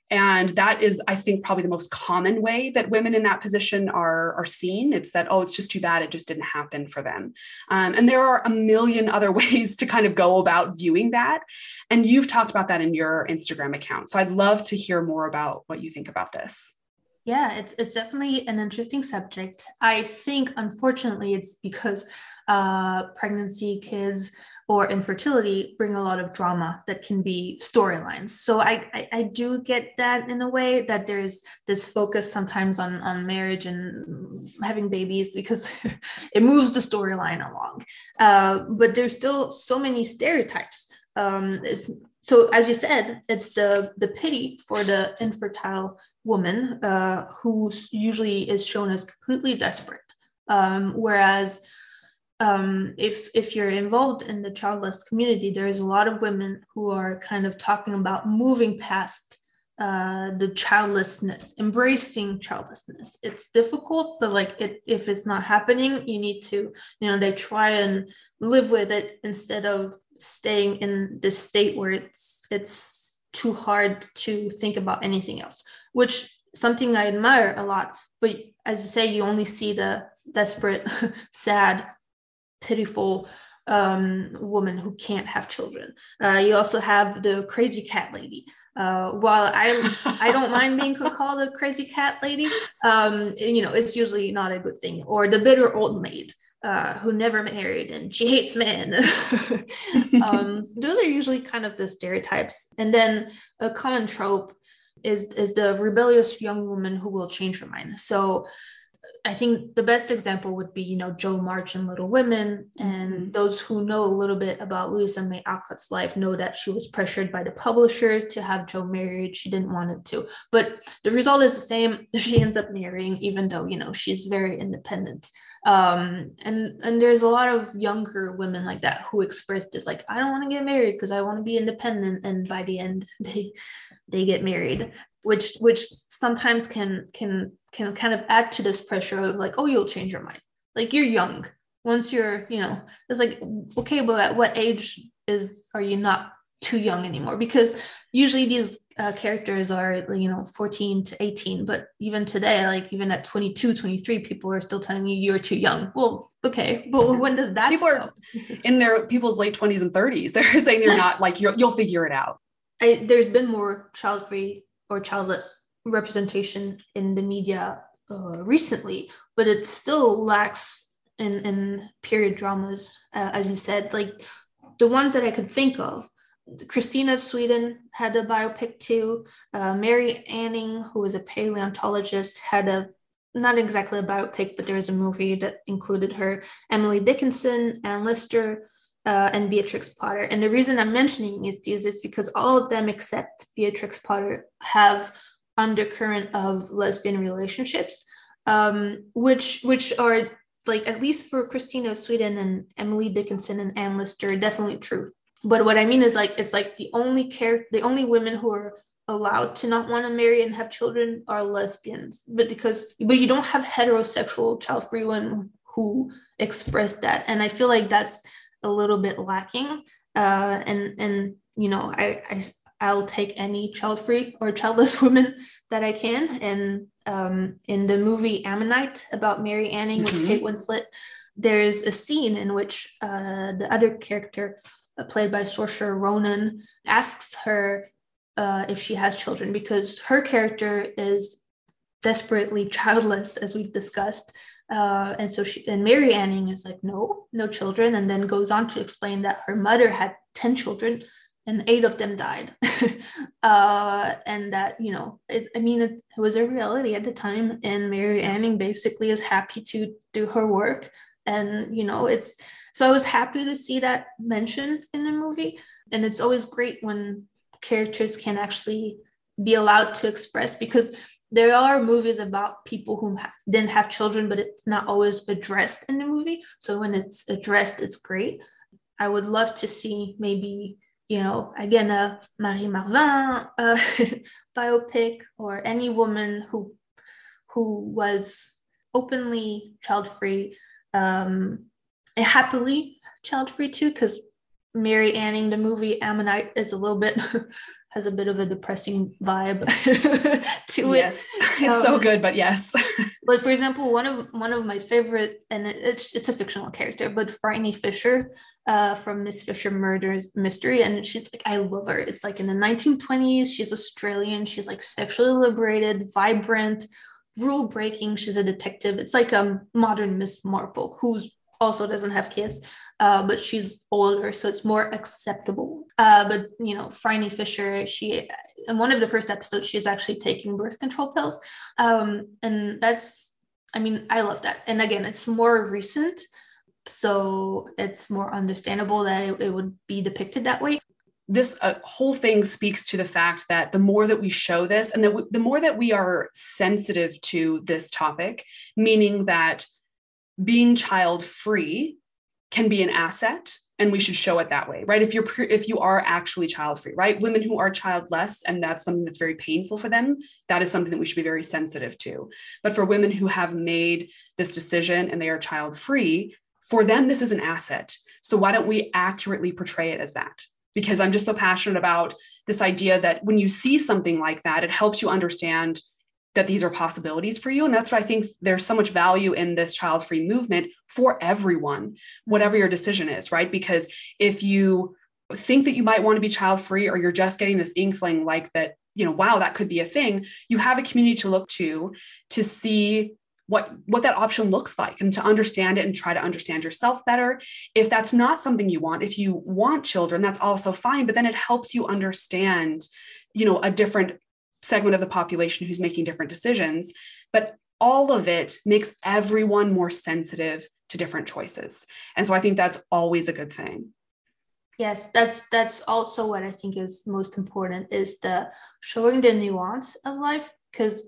And that is i think probably the most common way that women in that position are are seen. It's that oh it's just too bad. It just didn't happen for them. Um, and there are a million other ways to kind of go about viewing that. And you've talked about that in your instagram account. So i'd love to hear more about what you think about this yeah, it's it's definitely an interesting subject. I think unfortunately it's because uh, pregnancy, kids, or infertility bring a lot of drama that can be storylines. So I, I, I do get that in a way that there's this focus sometimes on on marriage and having babies because it moves the storyline along. Uh, but there's still so many stereotypes. Um, it's so as you said it's the the pity for the infertile woman uh, who usually is shown as completely desperate. Um, whereas um, if if you're involved in the childless community there's a lot of women who are kind of talking about moving past uh, the childlessness, embracing childlessness. It's difficult, but like it, if it's not happening, you need to, you know, they try and live with it instead of staying in this state where it's it's too hard to think about anything else which something i admire a lot but as you say you only see the desperate sad pitiful um, woman who can't have children. Uh, you also have the crazy cat lady. Uh, while I I don't mind being called a crazy cat lady, um, you know it's usually not a good thing. Or the bitter old maid uh, who never married and she hates men. um, those are usually kind of the stereotypes. And then a common trope is is the rebellious young woman who will change her mind. So I think the best example would be, you know, Jo March in Little Women. And mm-hmm. those who know a little bit about Louisa May Alcott's life know that she was pressured by the publisher to have Jo married. She didn't want it to. But the result is the same. She ends up marrying, even though, you know, she's very independent. Um, and and there's a lot of younger women like that who express this, like, I don't want to get married because I want to be independent. And by the end, they they get married which which sometimes can can can kind of add to this pressure of like oh you'll change your mind. Like you're young. Once you're you know it's like okay but at what age is are you not too young anymore? Because usually these uh, characters are you know 14 to 18 but even today like even at 22 23 people are still telling you you're too young. Well okay but when does that people stop? are in their people's late 20s and 30s they're saying they're yes. not like you'll figure it out I, there's been more child free or childless representation in the media uh, recently, but it still lacks in, in period dramas, uh, as you said, like the ones that I could think of. Christina of Sweden had a biopic too. Uh, Mary Anning, who was a paleontologist, had a not exactly a biopic, but there was a movie that included her. Emily Dickinson, Anne Lister, uh, and Beatrix Potter. And the reason I'm mentioning is this because all of them except Beatrix Potter have undercurrent of lesbian relationships. um, which which are like at least for Christina of Sweden and Emily Dickinson and Anne Lister, definitely true. But what I mean is like it's like the only care the only women who are allowed to not want to marry and have children are lesbians. But because but you don't have heterosexual child-free women who express that. And I feel like that's a little bit lacking. Uh, and and you know, I, I I'll take any child-free or childless woman that I can. And um, in the movie Ammonite about Mary Anning with mm-hmm. Kate Winslet, there's a scene in which uh, the other character, uh, played by Saoirse Ronan, asks her uh, if she has children because her character is desperately childless, as we've discussed. Uh, and so she and Mary Anning is like, no, no children, and then goes on to explain that her mother had 10 children and eight of them died. uh, and that, you know, it, I mean, it, it, was a reality at the time. And Mary Anning basically is happy to do her work. And, you know, it's so I was happy to see that mentioned in the movie. And it's always great when characters can actually be allowed to express because there are movies about people who ha- didn't have children, but it's not always addressed in the movie. So when it's addressed, it's great. I would love to see maybe you know, again, a Marie Marvingt uh, biopic or any woman who who was openly child free, um, and happily child free too, because Mary Anning, the movie Ammonite, is a little bit has a bit of a depressing vibe to yes. it. It's um, so good, but yes. but for example, one of one of my favorite, and it's it's a fictional character, but Phryne Fisher uh, from Miss Fisher Murders Mystery, and she's like, I love her. It's like in the 1920s. She's Australian. She's like sexually liberated, vibrant, rule breaking. She's a detective. It's like a um, modern Miss Marple, who's also doesn't have kids, uh, but she's older, so it's more acceptable. Uh, but you know, Franny Fisher, she in one of the first episodes, she's actually taking birth control pills, um, and that's, I mean, I love that. And again, it's more recent, so it's more understandable that it, it would be depicted that way this uh, whole thing speaks to the fact that the more that we show this and the, the more that we are sensitive to this topic meaning that being child free can be an asset and we should show it that way right? If you're if you are actually child free right? Women who are childless and that's something that's very painful for them that is something that we should be very sensitive to. But for women who have made this decision and they are child free for them this is an asset. So why don't we accurately portray it as that? Because i'm just so passionate about this idea that when you see something like that it helps you understand that these are possibilities for you. And that's why I think there's so much value in this child free movement for everyone, whatever your decision is, right? Because if you think that you might want to be child free or you're just getting this inkling like that, you know, wow, that could be a thing, you have a community to look to to see what what that option looks like and to understand it and try to understand yourself better if that's not something you want if you want children that's also fine but then it helps you understand you know a different segment of the population who's making different decisions. But all of it makes everyone more sensitive to different choices. And so I think that's always a good thing. Yes, that's that's also what I think is most important is the showing the nuance of life because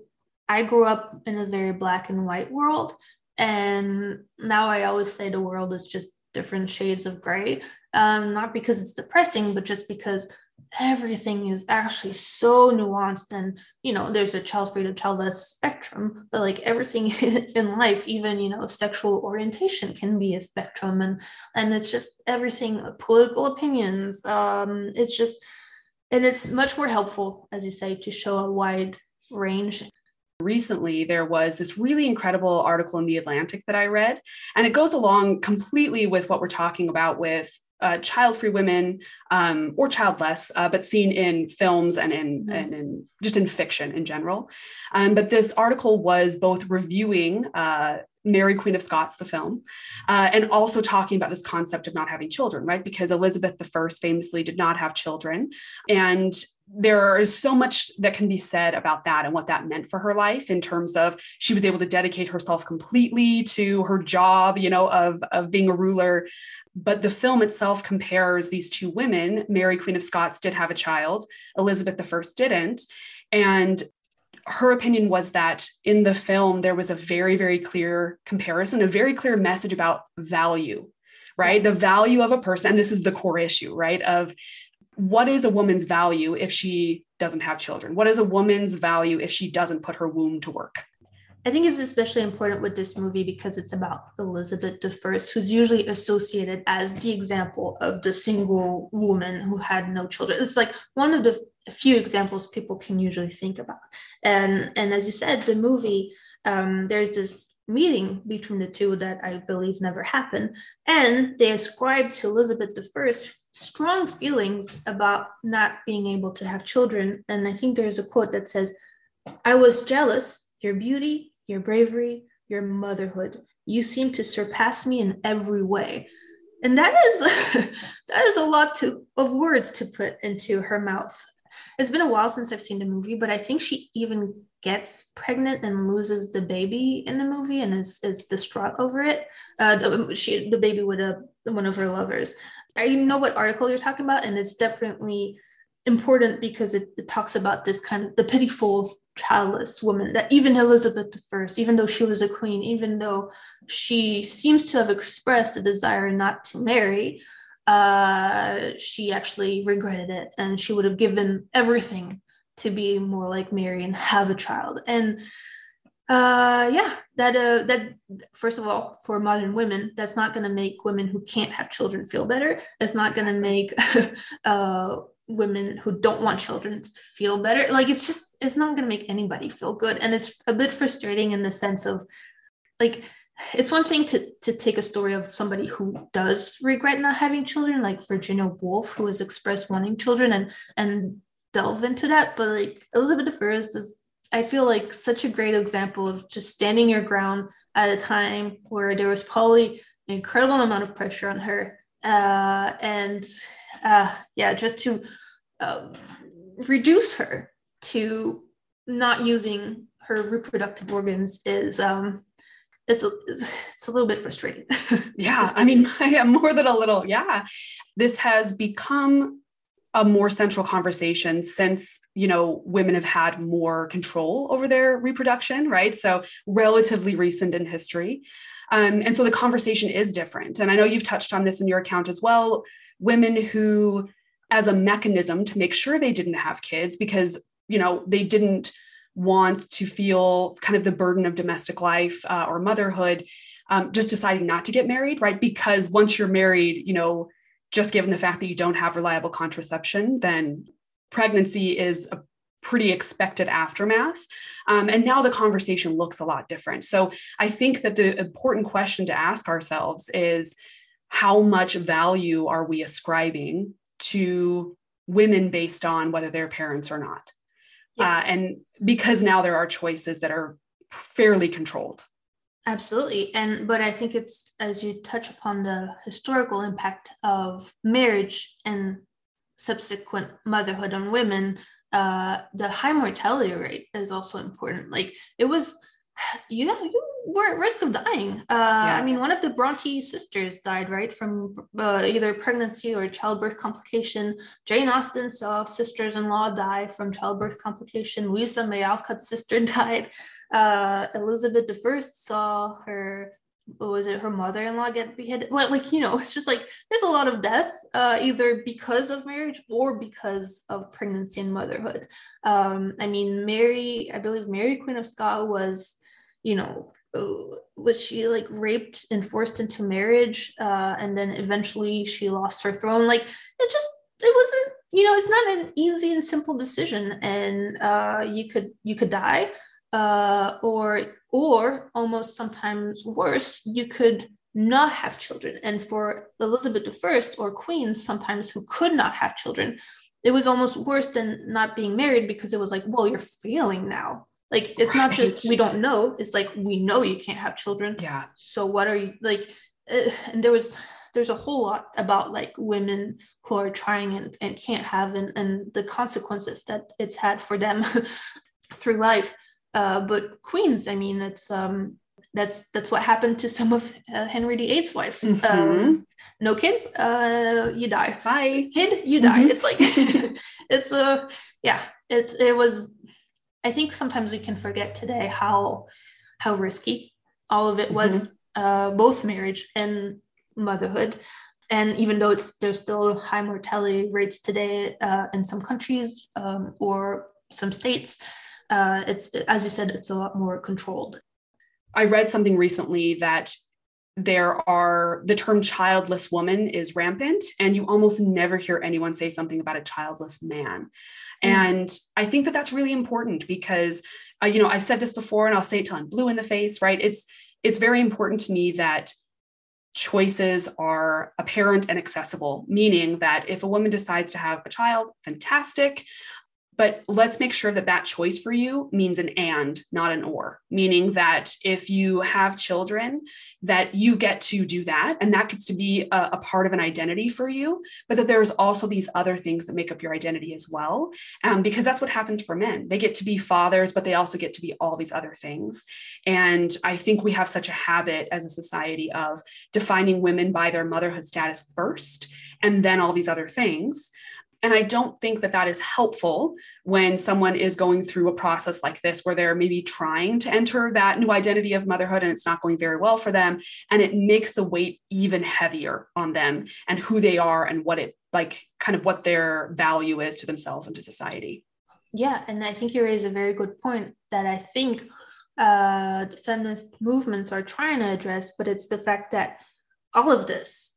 I grew up in a very black and white world and now I always say the world is just different shades of gray um, not because it's depressing but just because everything is actually so nuanced and you know there's a child free to childless spectrum but like everything in life even you know sexual orientation can be a spectrum and and it's just everything political opinions um it's just and it's much more helpful as you say to show a wide range. Recently there was this really incredible article in the Atlantic that I read, and it goes along completely with what we're talking about with uh, child-free women um, or childless, uh, but seen in films and in, mm-hmm. and in just in fiction in general. Um, but this article was both reviewing uh, Mary, Queen of Scots, the film, uh, and also talking about this concept of not having children, right? Because Elizabeth I famously did not have children. And there is so much that can be said about that and what that meant for her life in terms of she was able to dedicate herself completely to her job, you know, of, of being a ruler. But the film itself compares these two women. Mary, Queen of Scots, did have a child, Elizabeth I didn't. And her opinion was that in the film there was a very very clear comparison a very clear message about value right? The value of a person and this is the core issue right of what is a woman's value if she doesn't have children? What is a woman's value if she doesn't put her womb to work I think it's especially important with this movie because it's about Elizabeth I, who's usually associated as the example of the single woman who had no children. It's like one of the few examples people can usually think about. And and as you said, the movie um, there's this meeting between the two that I believe never happened, and they ascribe to Elizabeth I strong feelings about not being able to have children. And I think there's a quote that says, "I was jealous." Your beauty, your bravery, your motherhood. You seem to surpass me in every way. And that is that is a lot to, of words to put into her mouth. It's been a while since I've seen the movie, but I think she even gets pregnant and loses the baby in the movie and is, is distraught over it. Uh, the, she, the baby with a, one of her lovers. I know what article you're talking about, and it's definitely important because it, it talks about this kind of the pitiful childless woman that even elizabeth i even though she was a queen even though she seems to have expressed a desire not to marry uh, she actually regretted it and she would have given everything to be more like mary and have a child. And uh yeah that uh that first of all for modern women that's not going to make women who can't have children feel better. It's not going to make uh women who don't want children feel better. Like it's just it's not going to make anybody feel good. And it's a bit frustrating in the sense of like it's one thing to to take a story of somebody who does regret not having children like virginia woolf who has expressed wanting children and and delve into that. But like elizabeth i is i feel like such a great example of just standing your ground at a time where there was probably an incredible amount of pressure on her uh, and uh, yeah, just to uh, reduce her to not using her reproductive organs is um, it's a, it's a little bit frustrating. yeah, Just, I mean, yeah, more than a little. Yeah, this has become a more central conversation since you know women have had more control over their reproduction, right? So relatively recent in history. Um, and so the conversation is different. And I know you've touched on this in your account as well. Women who, as a mechanism to make sure they didn't have kids because, you know, they didn't want to feel kind of the burden of domestic life uh, or motherhood, um, just deciding not to get married, right? Because once you're married, you know, just given the fact that you don't have reliable contraception, then pregnancy is a pretty expected aftermath. Um, and now the conversation looks a lot different. So I think that the important question to ask ourselves is how much value are we ascribing to women based on whether they're parents or not? Yes. Uh, and because now there are choices that are fairly controlled. Absolutely. And but I think it's as you touch upon the historical impact of marriage and subsequent motherhood on women, uh, the high mortality rate is also important. Like it was, you know, you were at risk of dying. Uh, yeah. I mean, one of the Bronte sisters died right from uh, either pregnancy or childbirth complication. Jane Austen saw sisters-in-law die from childbirth complication. Louisa May Alcott's sister died. Uh, Elizabeth I saw her what was it her mother-in-law get beheaded? Well like you know it's just like there's a lot of death uh, either because of marriage or because of pregnancy and motherhood. Um, i mean mary i believe mary queen of scots was you know uh, was she like raped and forced into marriage uh, and then eventually she lost her throne. Like it just it wasn't you know it's not an easy and simple decision and uh, you could you could die uh, or or almost sometimes worse, you could not have children. And for Elizabeth I or queens, sometimes who could not have children, it was almost worse than not being married because it was like, well, you're failing now. Like it's right. not just we don't know. It's like we know you can't have children. Yeah. So what are you like? Uh, and there was there's a whole lot about like women who are trying and, and can't have and, and the consequences that it's had for them through life uh, but queens, I mean, that's um, that's that's what happened to some of uh, Henry VIII's wife. Mm-hmm. Um, no kids, uh, you die. Bye, kid, you die. Mm-hmm. It's like it's a uh, yeah. It's it was I think sometimes we can forget today how how risky all of it was, mm-hmm. uh, both marriage and motherhood. And even though it's there's still high mortality rates today uh, in some countries um, or some states, uh, it's as you said, it's a lot more controlled. I read something recently that there are the term childless woman is rampant and you almost never hear anyone say something about a childless man mm. and i think that that's really important because uh, you know i've said this before and i'll say it till i'm blue in the face right it's it's very important to me that choices are apparent and accessible meaning that if a woman decides to have a child fantastic but let's make sure that that choice for you means an and not an or. Meaning that if you have children that you get to do that and that gets to be a, a, part of an identity for you. But that there's also these other things that make up your identity as well um, because that's what happens for men. They get to be fathers but they also get to be all these other things. And i think we have such a habit as a society of defining women by their motherhood status first and then all these other things and I don't think that that is helpful when someone is going through a process like this, where they're maybe trying to enter that new identity of motherhood and it's not going very well for them. And it makes the weight even heavier on them and who they are and what it like, kind of what their value is to themselves and to society. Yeah. And I think you raise a very good point that I think uh, feminist movements are trying to address, but it's the fact that all of this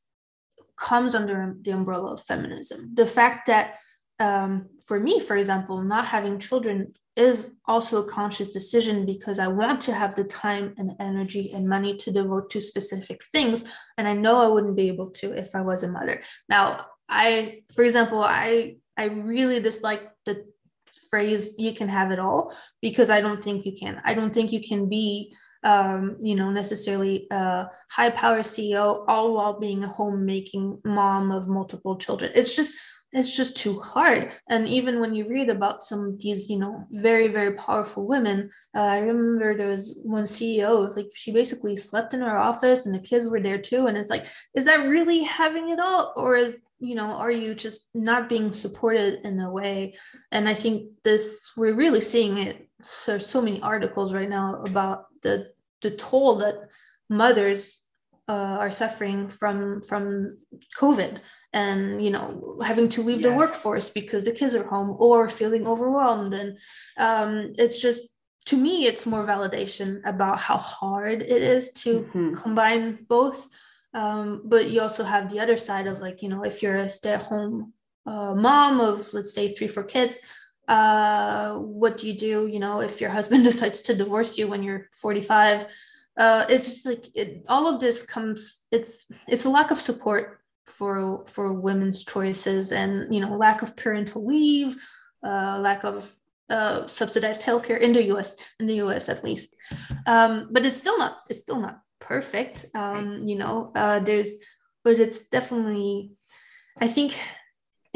comes under the umbrella of feminism. The fact that, um, for me, for example, not having children is also a conscious decision because I want to have the time and energy and money to devote to specific things. And I know I wouldn't be able to if I was a mother. Now, I, for example, I I really dislike the phrase "you can have it all" because I don't think you can. I don't think you can be um, you know, necessarily a high power CEO, all while being a homemaking mom of multiple children. It's just it's just too hard. And even when you read about some of these, you know, very, very powerful women, uh, I remember there was one CEO, like she basically slept in her office and the kids were there too. And it's like, is that really having it all? Or is, you know, are you just not being supported in a way? And I think this, we're really seeing it. There's so many articles right now about the the toll that mothers uh, are suffering from from COVID and you know having to leave yes. the workforce because the kids are home or feeling overwhelmed and um, it's just to me it's more validation about how hard it is to mm-hmm. combine both um, but you also have the other side of like you know if you're a stay-at-home uh, mom of let's say three four kids uh, what do you do you know if your husband decides to divorce you when you're 45 uh, it's just like it, all of this comes it's it's a lack of support for for women's choices and you know lack of parental leave uh, lack of uh, subsidized healthcare in the us in the us at least. Um, but it's still not it's still not perfect. Um, you know uh, there's but it's definitely i think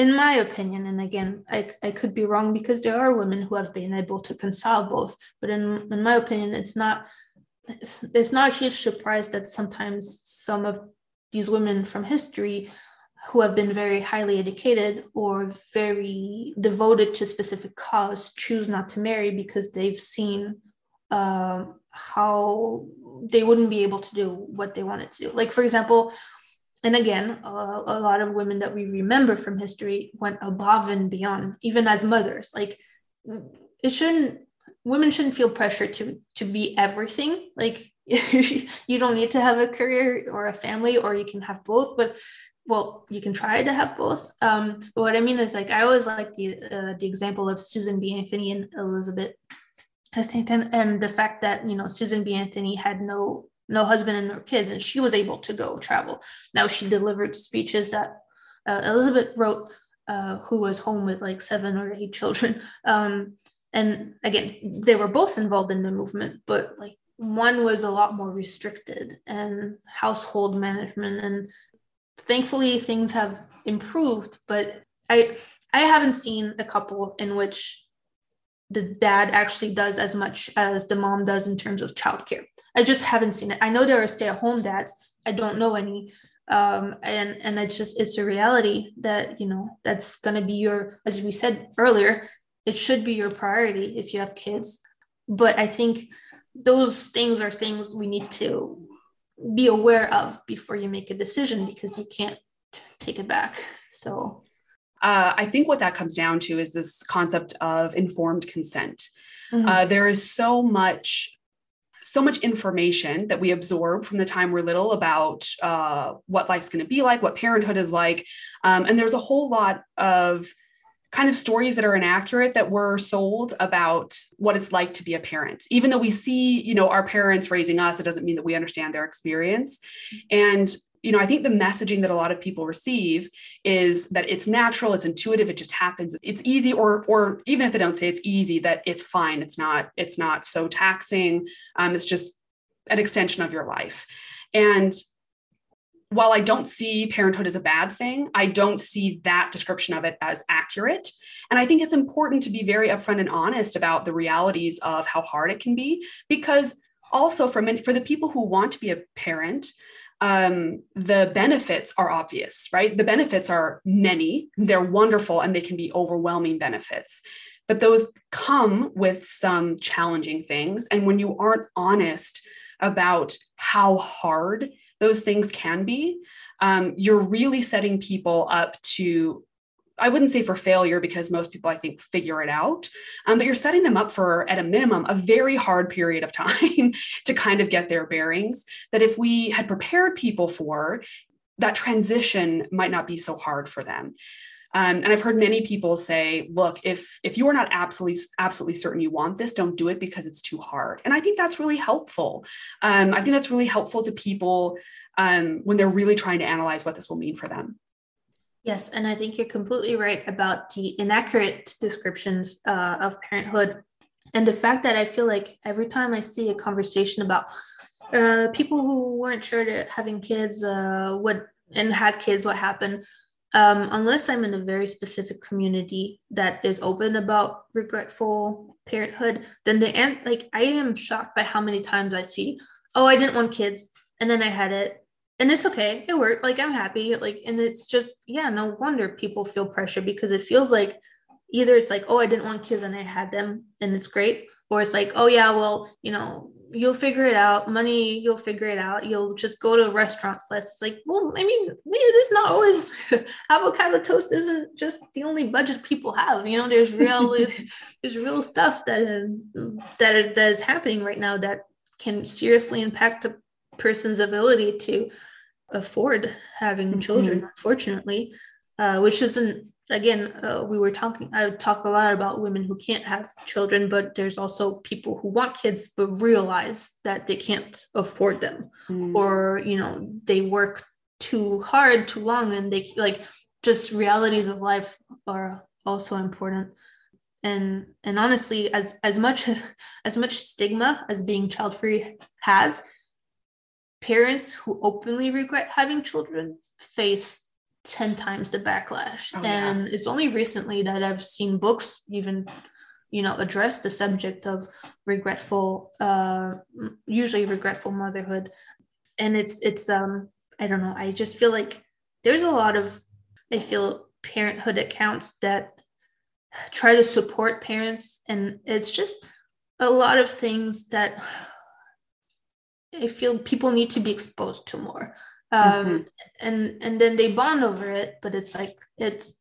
in my opinion, and again, I, I could be wrong because there are women who have been able to reconcile both, but in, in my opinion, it's not it's, it's not a huge surprise that sometimes some of these women from history who have been very highly educated or very devoted to a specific cause choose not to marry because they've seen uh, how they wouldn't be able to do what they wanted to do. Like, for example, and again, uh, a lot of women that we remember from history went above and beyond, even as mothers. Like it shouldn't, women shouldn't feel pressure to to be everything. Like you don't need to have a career or a family, or you can have both. But well, you can try to have both. Um, but what I mean is, like, I always like the uh, the example of Susan B. Anthony and Elizabeth Stanton, and the fact that you know Susan B. Anthony had no no husband and no kids, and she was able to go travel. Now she delivered speeches that uh, Elizabeth wrote, uh, who was home with like seven or eight children. Um, and again, they were both involved in the movement, but like one was a lot more restricted and household management. And thankfully, things have improved. But I I haven't seen a couple in which the dad actually does as much as the mom does in terms of childcare. I just haven't seen it. I know there are stay-at-home dads. I don't know any. Um, and and it's just it's a reality that you know that's gonna be your as we said earlier it should be your priority if you have kids but i think those things are things we need to be aware of before you make a decision because you can't take it back so uh, I think what that comes down to is this concept of informed consent. Mm-hmm. Uh, there is so much so much information that we absorb from the time we're little about uh, what life's going to be like, what parenthood is like. Um, and there's a whole lot of kind of stories that are inaccurate that were sold about what it's like to be a parent even though we see you know our parents raising us it doesn't mean that we understand their experience and you know i think the messaging that a lot of people receive is that it's natural it's intuitive it just happens. It's easy or or even if they don't say it's easy that it's fine it's not it's not so taxing. Um, it's just an extension of your life. And while I don't see parenthood as a bad thing, I don't see that description of it as accurate. And I think it's important to be very upfront and honest about the realities of how hard it can be, because also for many, for the people who want to be a parent, um, the benefits are obvious, right? The benefits are many, they're wonderful, and they can be overwhelming benefits. But those come with some challenging things. And when you aren't honest about how hard those things can be, um, you're really setting people up to I wouldn't say for failure because most people, I think, figure it out. Um, but you're setting them up for, at a minimum, a very hard period of time to kind of get their bearings. That if we had prepared people for, that transition might not be so hard for them. Um, and I've heard many people say, look, if if you are not absolutely absolutely certain you want this, don't do it because it's too hard. And I think that's really helpful. Um, I think that's really helpful to people um, when they're really trying to analyze what this will mean for them. Yes, and I think you're completely right about the inaccurate descriptions uh, of parenthood, and the fact that I feel like every time I see a conversation about uh, people who weren't sure to having kids, uh, what and had kids, what happened, um, unless I'm in a very specific community that is open about regretful parenthood, then the end, like I am shocked by how many times I see, oh, I didn't want kids, and then I had it, and it's okay. It worked. Like i'm happy. Like and it's just yeah no wonder people feel pressure because it feels like either it's like oh i didn't want kids and i had them and it's great or it's like oh yeah well you know you'll figure it out. Money you'll figure it out. You'll just go to restaurants less. It's like well i mean it is not always avocado toast isn't just the only budget people have you know? There's real there's real stuff that that that is happening right now that can seriously impact a person's ability to afford having mm-hmm. children, unfortunately, uh, which isn't again uh, we were talking i talk a lot about women who can't have children but there's also people who want kids but realize that they can't afford them mm. or you know they work too hard too long and they like just realities of life are also important and and honestly as as much as, as much stigma as being child free has parents who openly regret having children face 10 times the backlash. Oh, and yeah. it's only recently that i've seen books even you know address the subject of regretful uh usually regretful motherhood. And it's it's um i don't know i just feel like there's a lot of i feel parenthood accounts that try to support parents. And it's just a lot of things that I feel people need to be exposed to more. Um, mm-hmm. and and then they bond over it, but it's like it's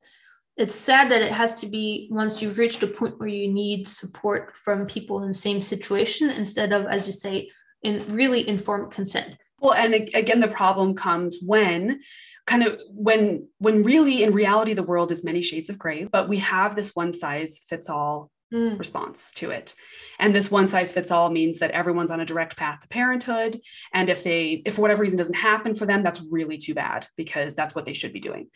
it's sad that it has to be once you've reached a point where you need support from people in the same situation instead of, as you say, in really informed consent. Well, and again, the problem comes when kind of when when really in reality the world is many shades of gray, but we have this one size fits all mm. response to it. And this one size fits all means that everyone's on a direct path to parenthood. And if they, if for whatever reason doesn't happen for them, that's really too bad because that's what they should be doing.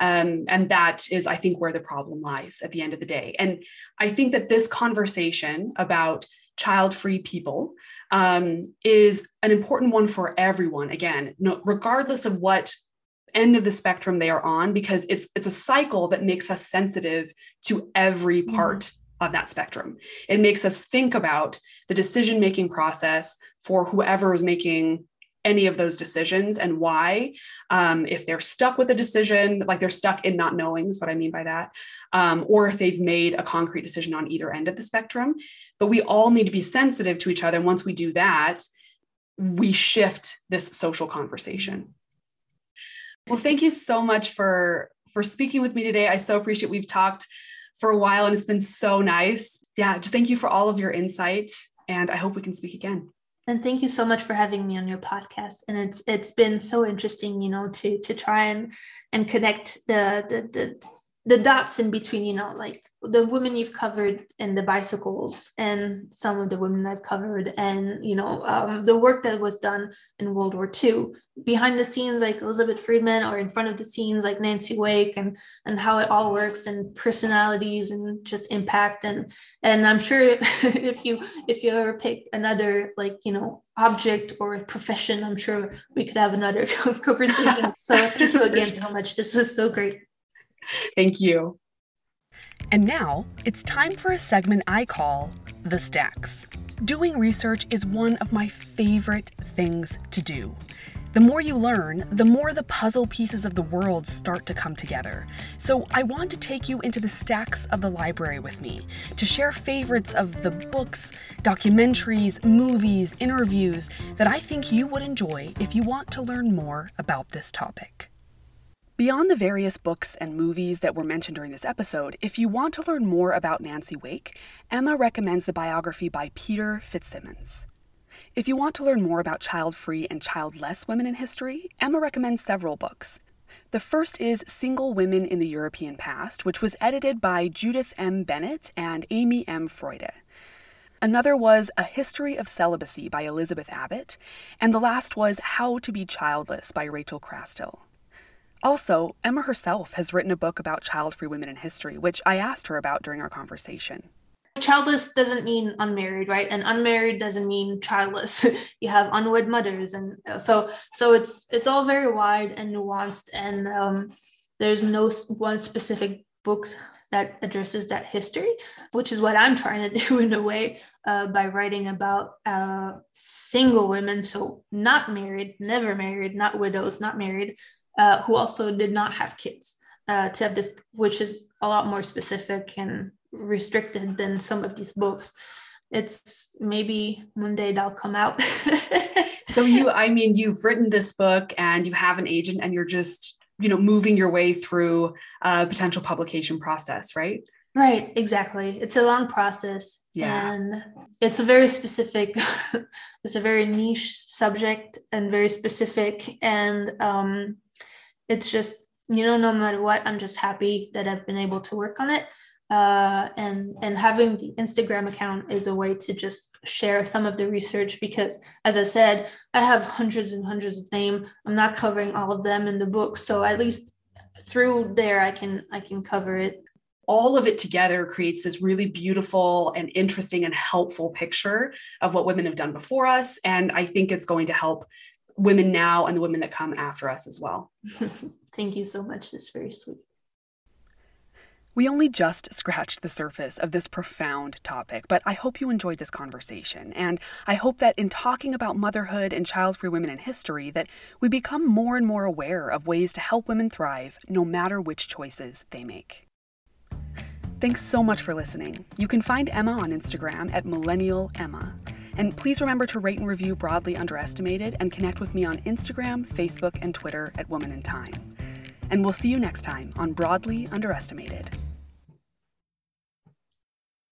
Um, and that is, I think, where the problem lies at the end of the day. And I think that this conversation about child free people um, is an important one for everyone. Again, no, regardless of what end of the spectrum they are on because it's it's a cycle that makes us sensitive to every mm-hmm. part of that spectrum. It makes us think about the decision making process for whoever is making any of those decisions and why. Um, if they're stuck with a decision, like they're stuck in not knowing, is what I mean by that, um, or if they've made a concrete decision on either end of the spectrum. But we all need to be sensitive to each other. And once we do that, we shift this social conversation. Well, thank you so much for for speaking with me today. I so appreciate we've talked for a while and it's been so nice. Yeah, just thank you for all of your insight and I hope we can speak again. And thank you so much for having me on your podcast. And it's it's been so interesting, you know, to to try and and connect the the the the dots in between, you know, like the women you've covered and the bicycles and some of the women I've covered and, you know, um, the work that was done in World War II behind the scenes, like Elizabeth Friedman or in front of the scenes, like Nancy Wake and, and how it all works and personalities and just impact. And, and I'm sure if you, if you ever pick another, like, you know, object or profession, I'm sure we could have another conversation. so thank you again so much. This was so great. Thank you. And now it's time for a segment I call The Stacks. Doing research is one of my favorite things to do. The more you learn, the more the puzzle pieces of the world start to come together. So, I want to take you into the stacks of the library with me to share favorites of the books, documentaries, movies, interviews that I think you would enjoy if you want to learn more about this topic. Beyond the various books and movies that were mentioned during this episode, if you want to learn more about Nancy Wake, Emma recommends the biography by Peter FitzSimons. If you want to learn more about child free and childless women in history, Emma recommends several books. The first is Single Women in the European Past, which was edited by Judith M. Bennett and Amy M. Froide. Another was A History of Celibacy by Elizabeth Abbott, and the last was How to Be Childless by Rachel Chrasthil. Also, Emma herself has written a book about child free women in history, which I asked her about during our conversation. Childless doesn't mean unmarried, right? And unmarried doesn't mean childless. you have unwed mothers, and uh, so so it's it's all very wide and nuanced, and um, there's no one specific book that addresses that history, which is what I'm trying to do in a way uh, by writing about uh, single women, so not married, never married, not widows, not married, uh, who also did not have kids uh, to have this, which is a lot more specific and restricted than some of these books. It's maybe one day that'll come out. so you, I mean, you've written this book and you have an agent and you're just, you know, moving your way through a potential publication process, right? Right, exactly. It's a long process. Yeah. And it's a very specific, it's a very niche subject and very specific. And um, it's just you know no matter what i'm just happy that i've been able to work on it. Uh, and and having the instagram account is a way to just share some of the research because as i said i have hundreds and hundreds of names i'm not covering all of them in the book. So at least through there i can i can cover it. All of it together creates this really beautiful and interesting and helpful picture of what women have done before us. And i think it's going to help women now and the women that come after us as well. Thank you so much. It's very sweet. We only just scratched the surface of this profound topic, but I hope you enjoyed this conversation. And I hope that in talking about motherhood and child free women in history, that we become more and more aware of ways to help women thrive no matter which choices they make. Thanks so much for listening. You can find Emma on Instagram at Millennial Emma. And please remember to rate and review Broadly Underestimated and connect with me on Instagram, Facebook, and Twitter at Woman in Time. And we'll see you next time on Broadly Underestimated.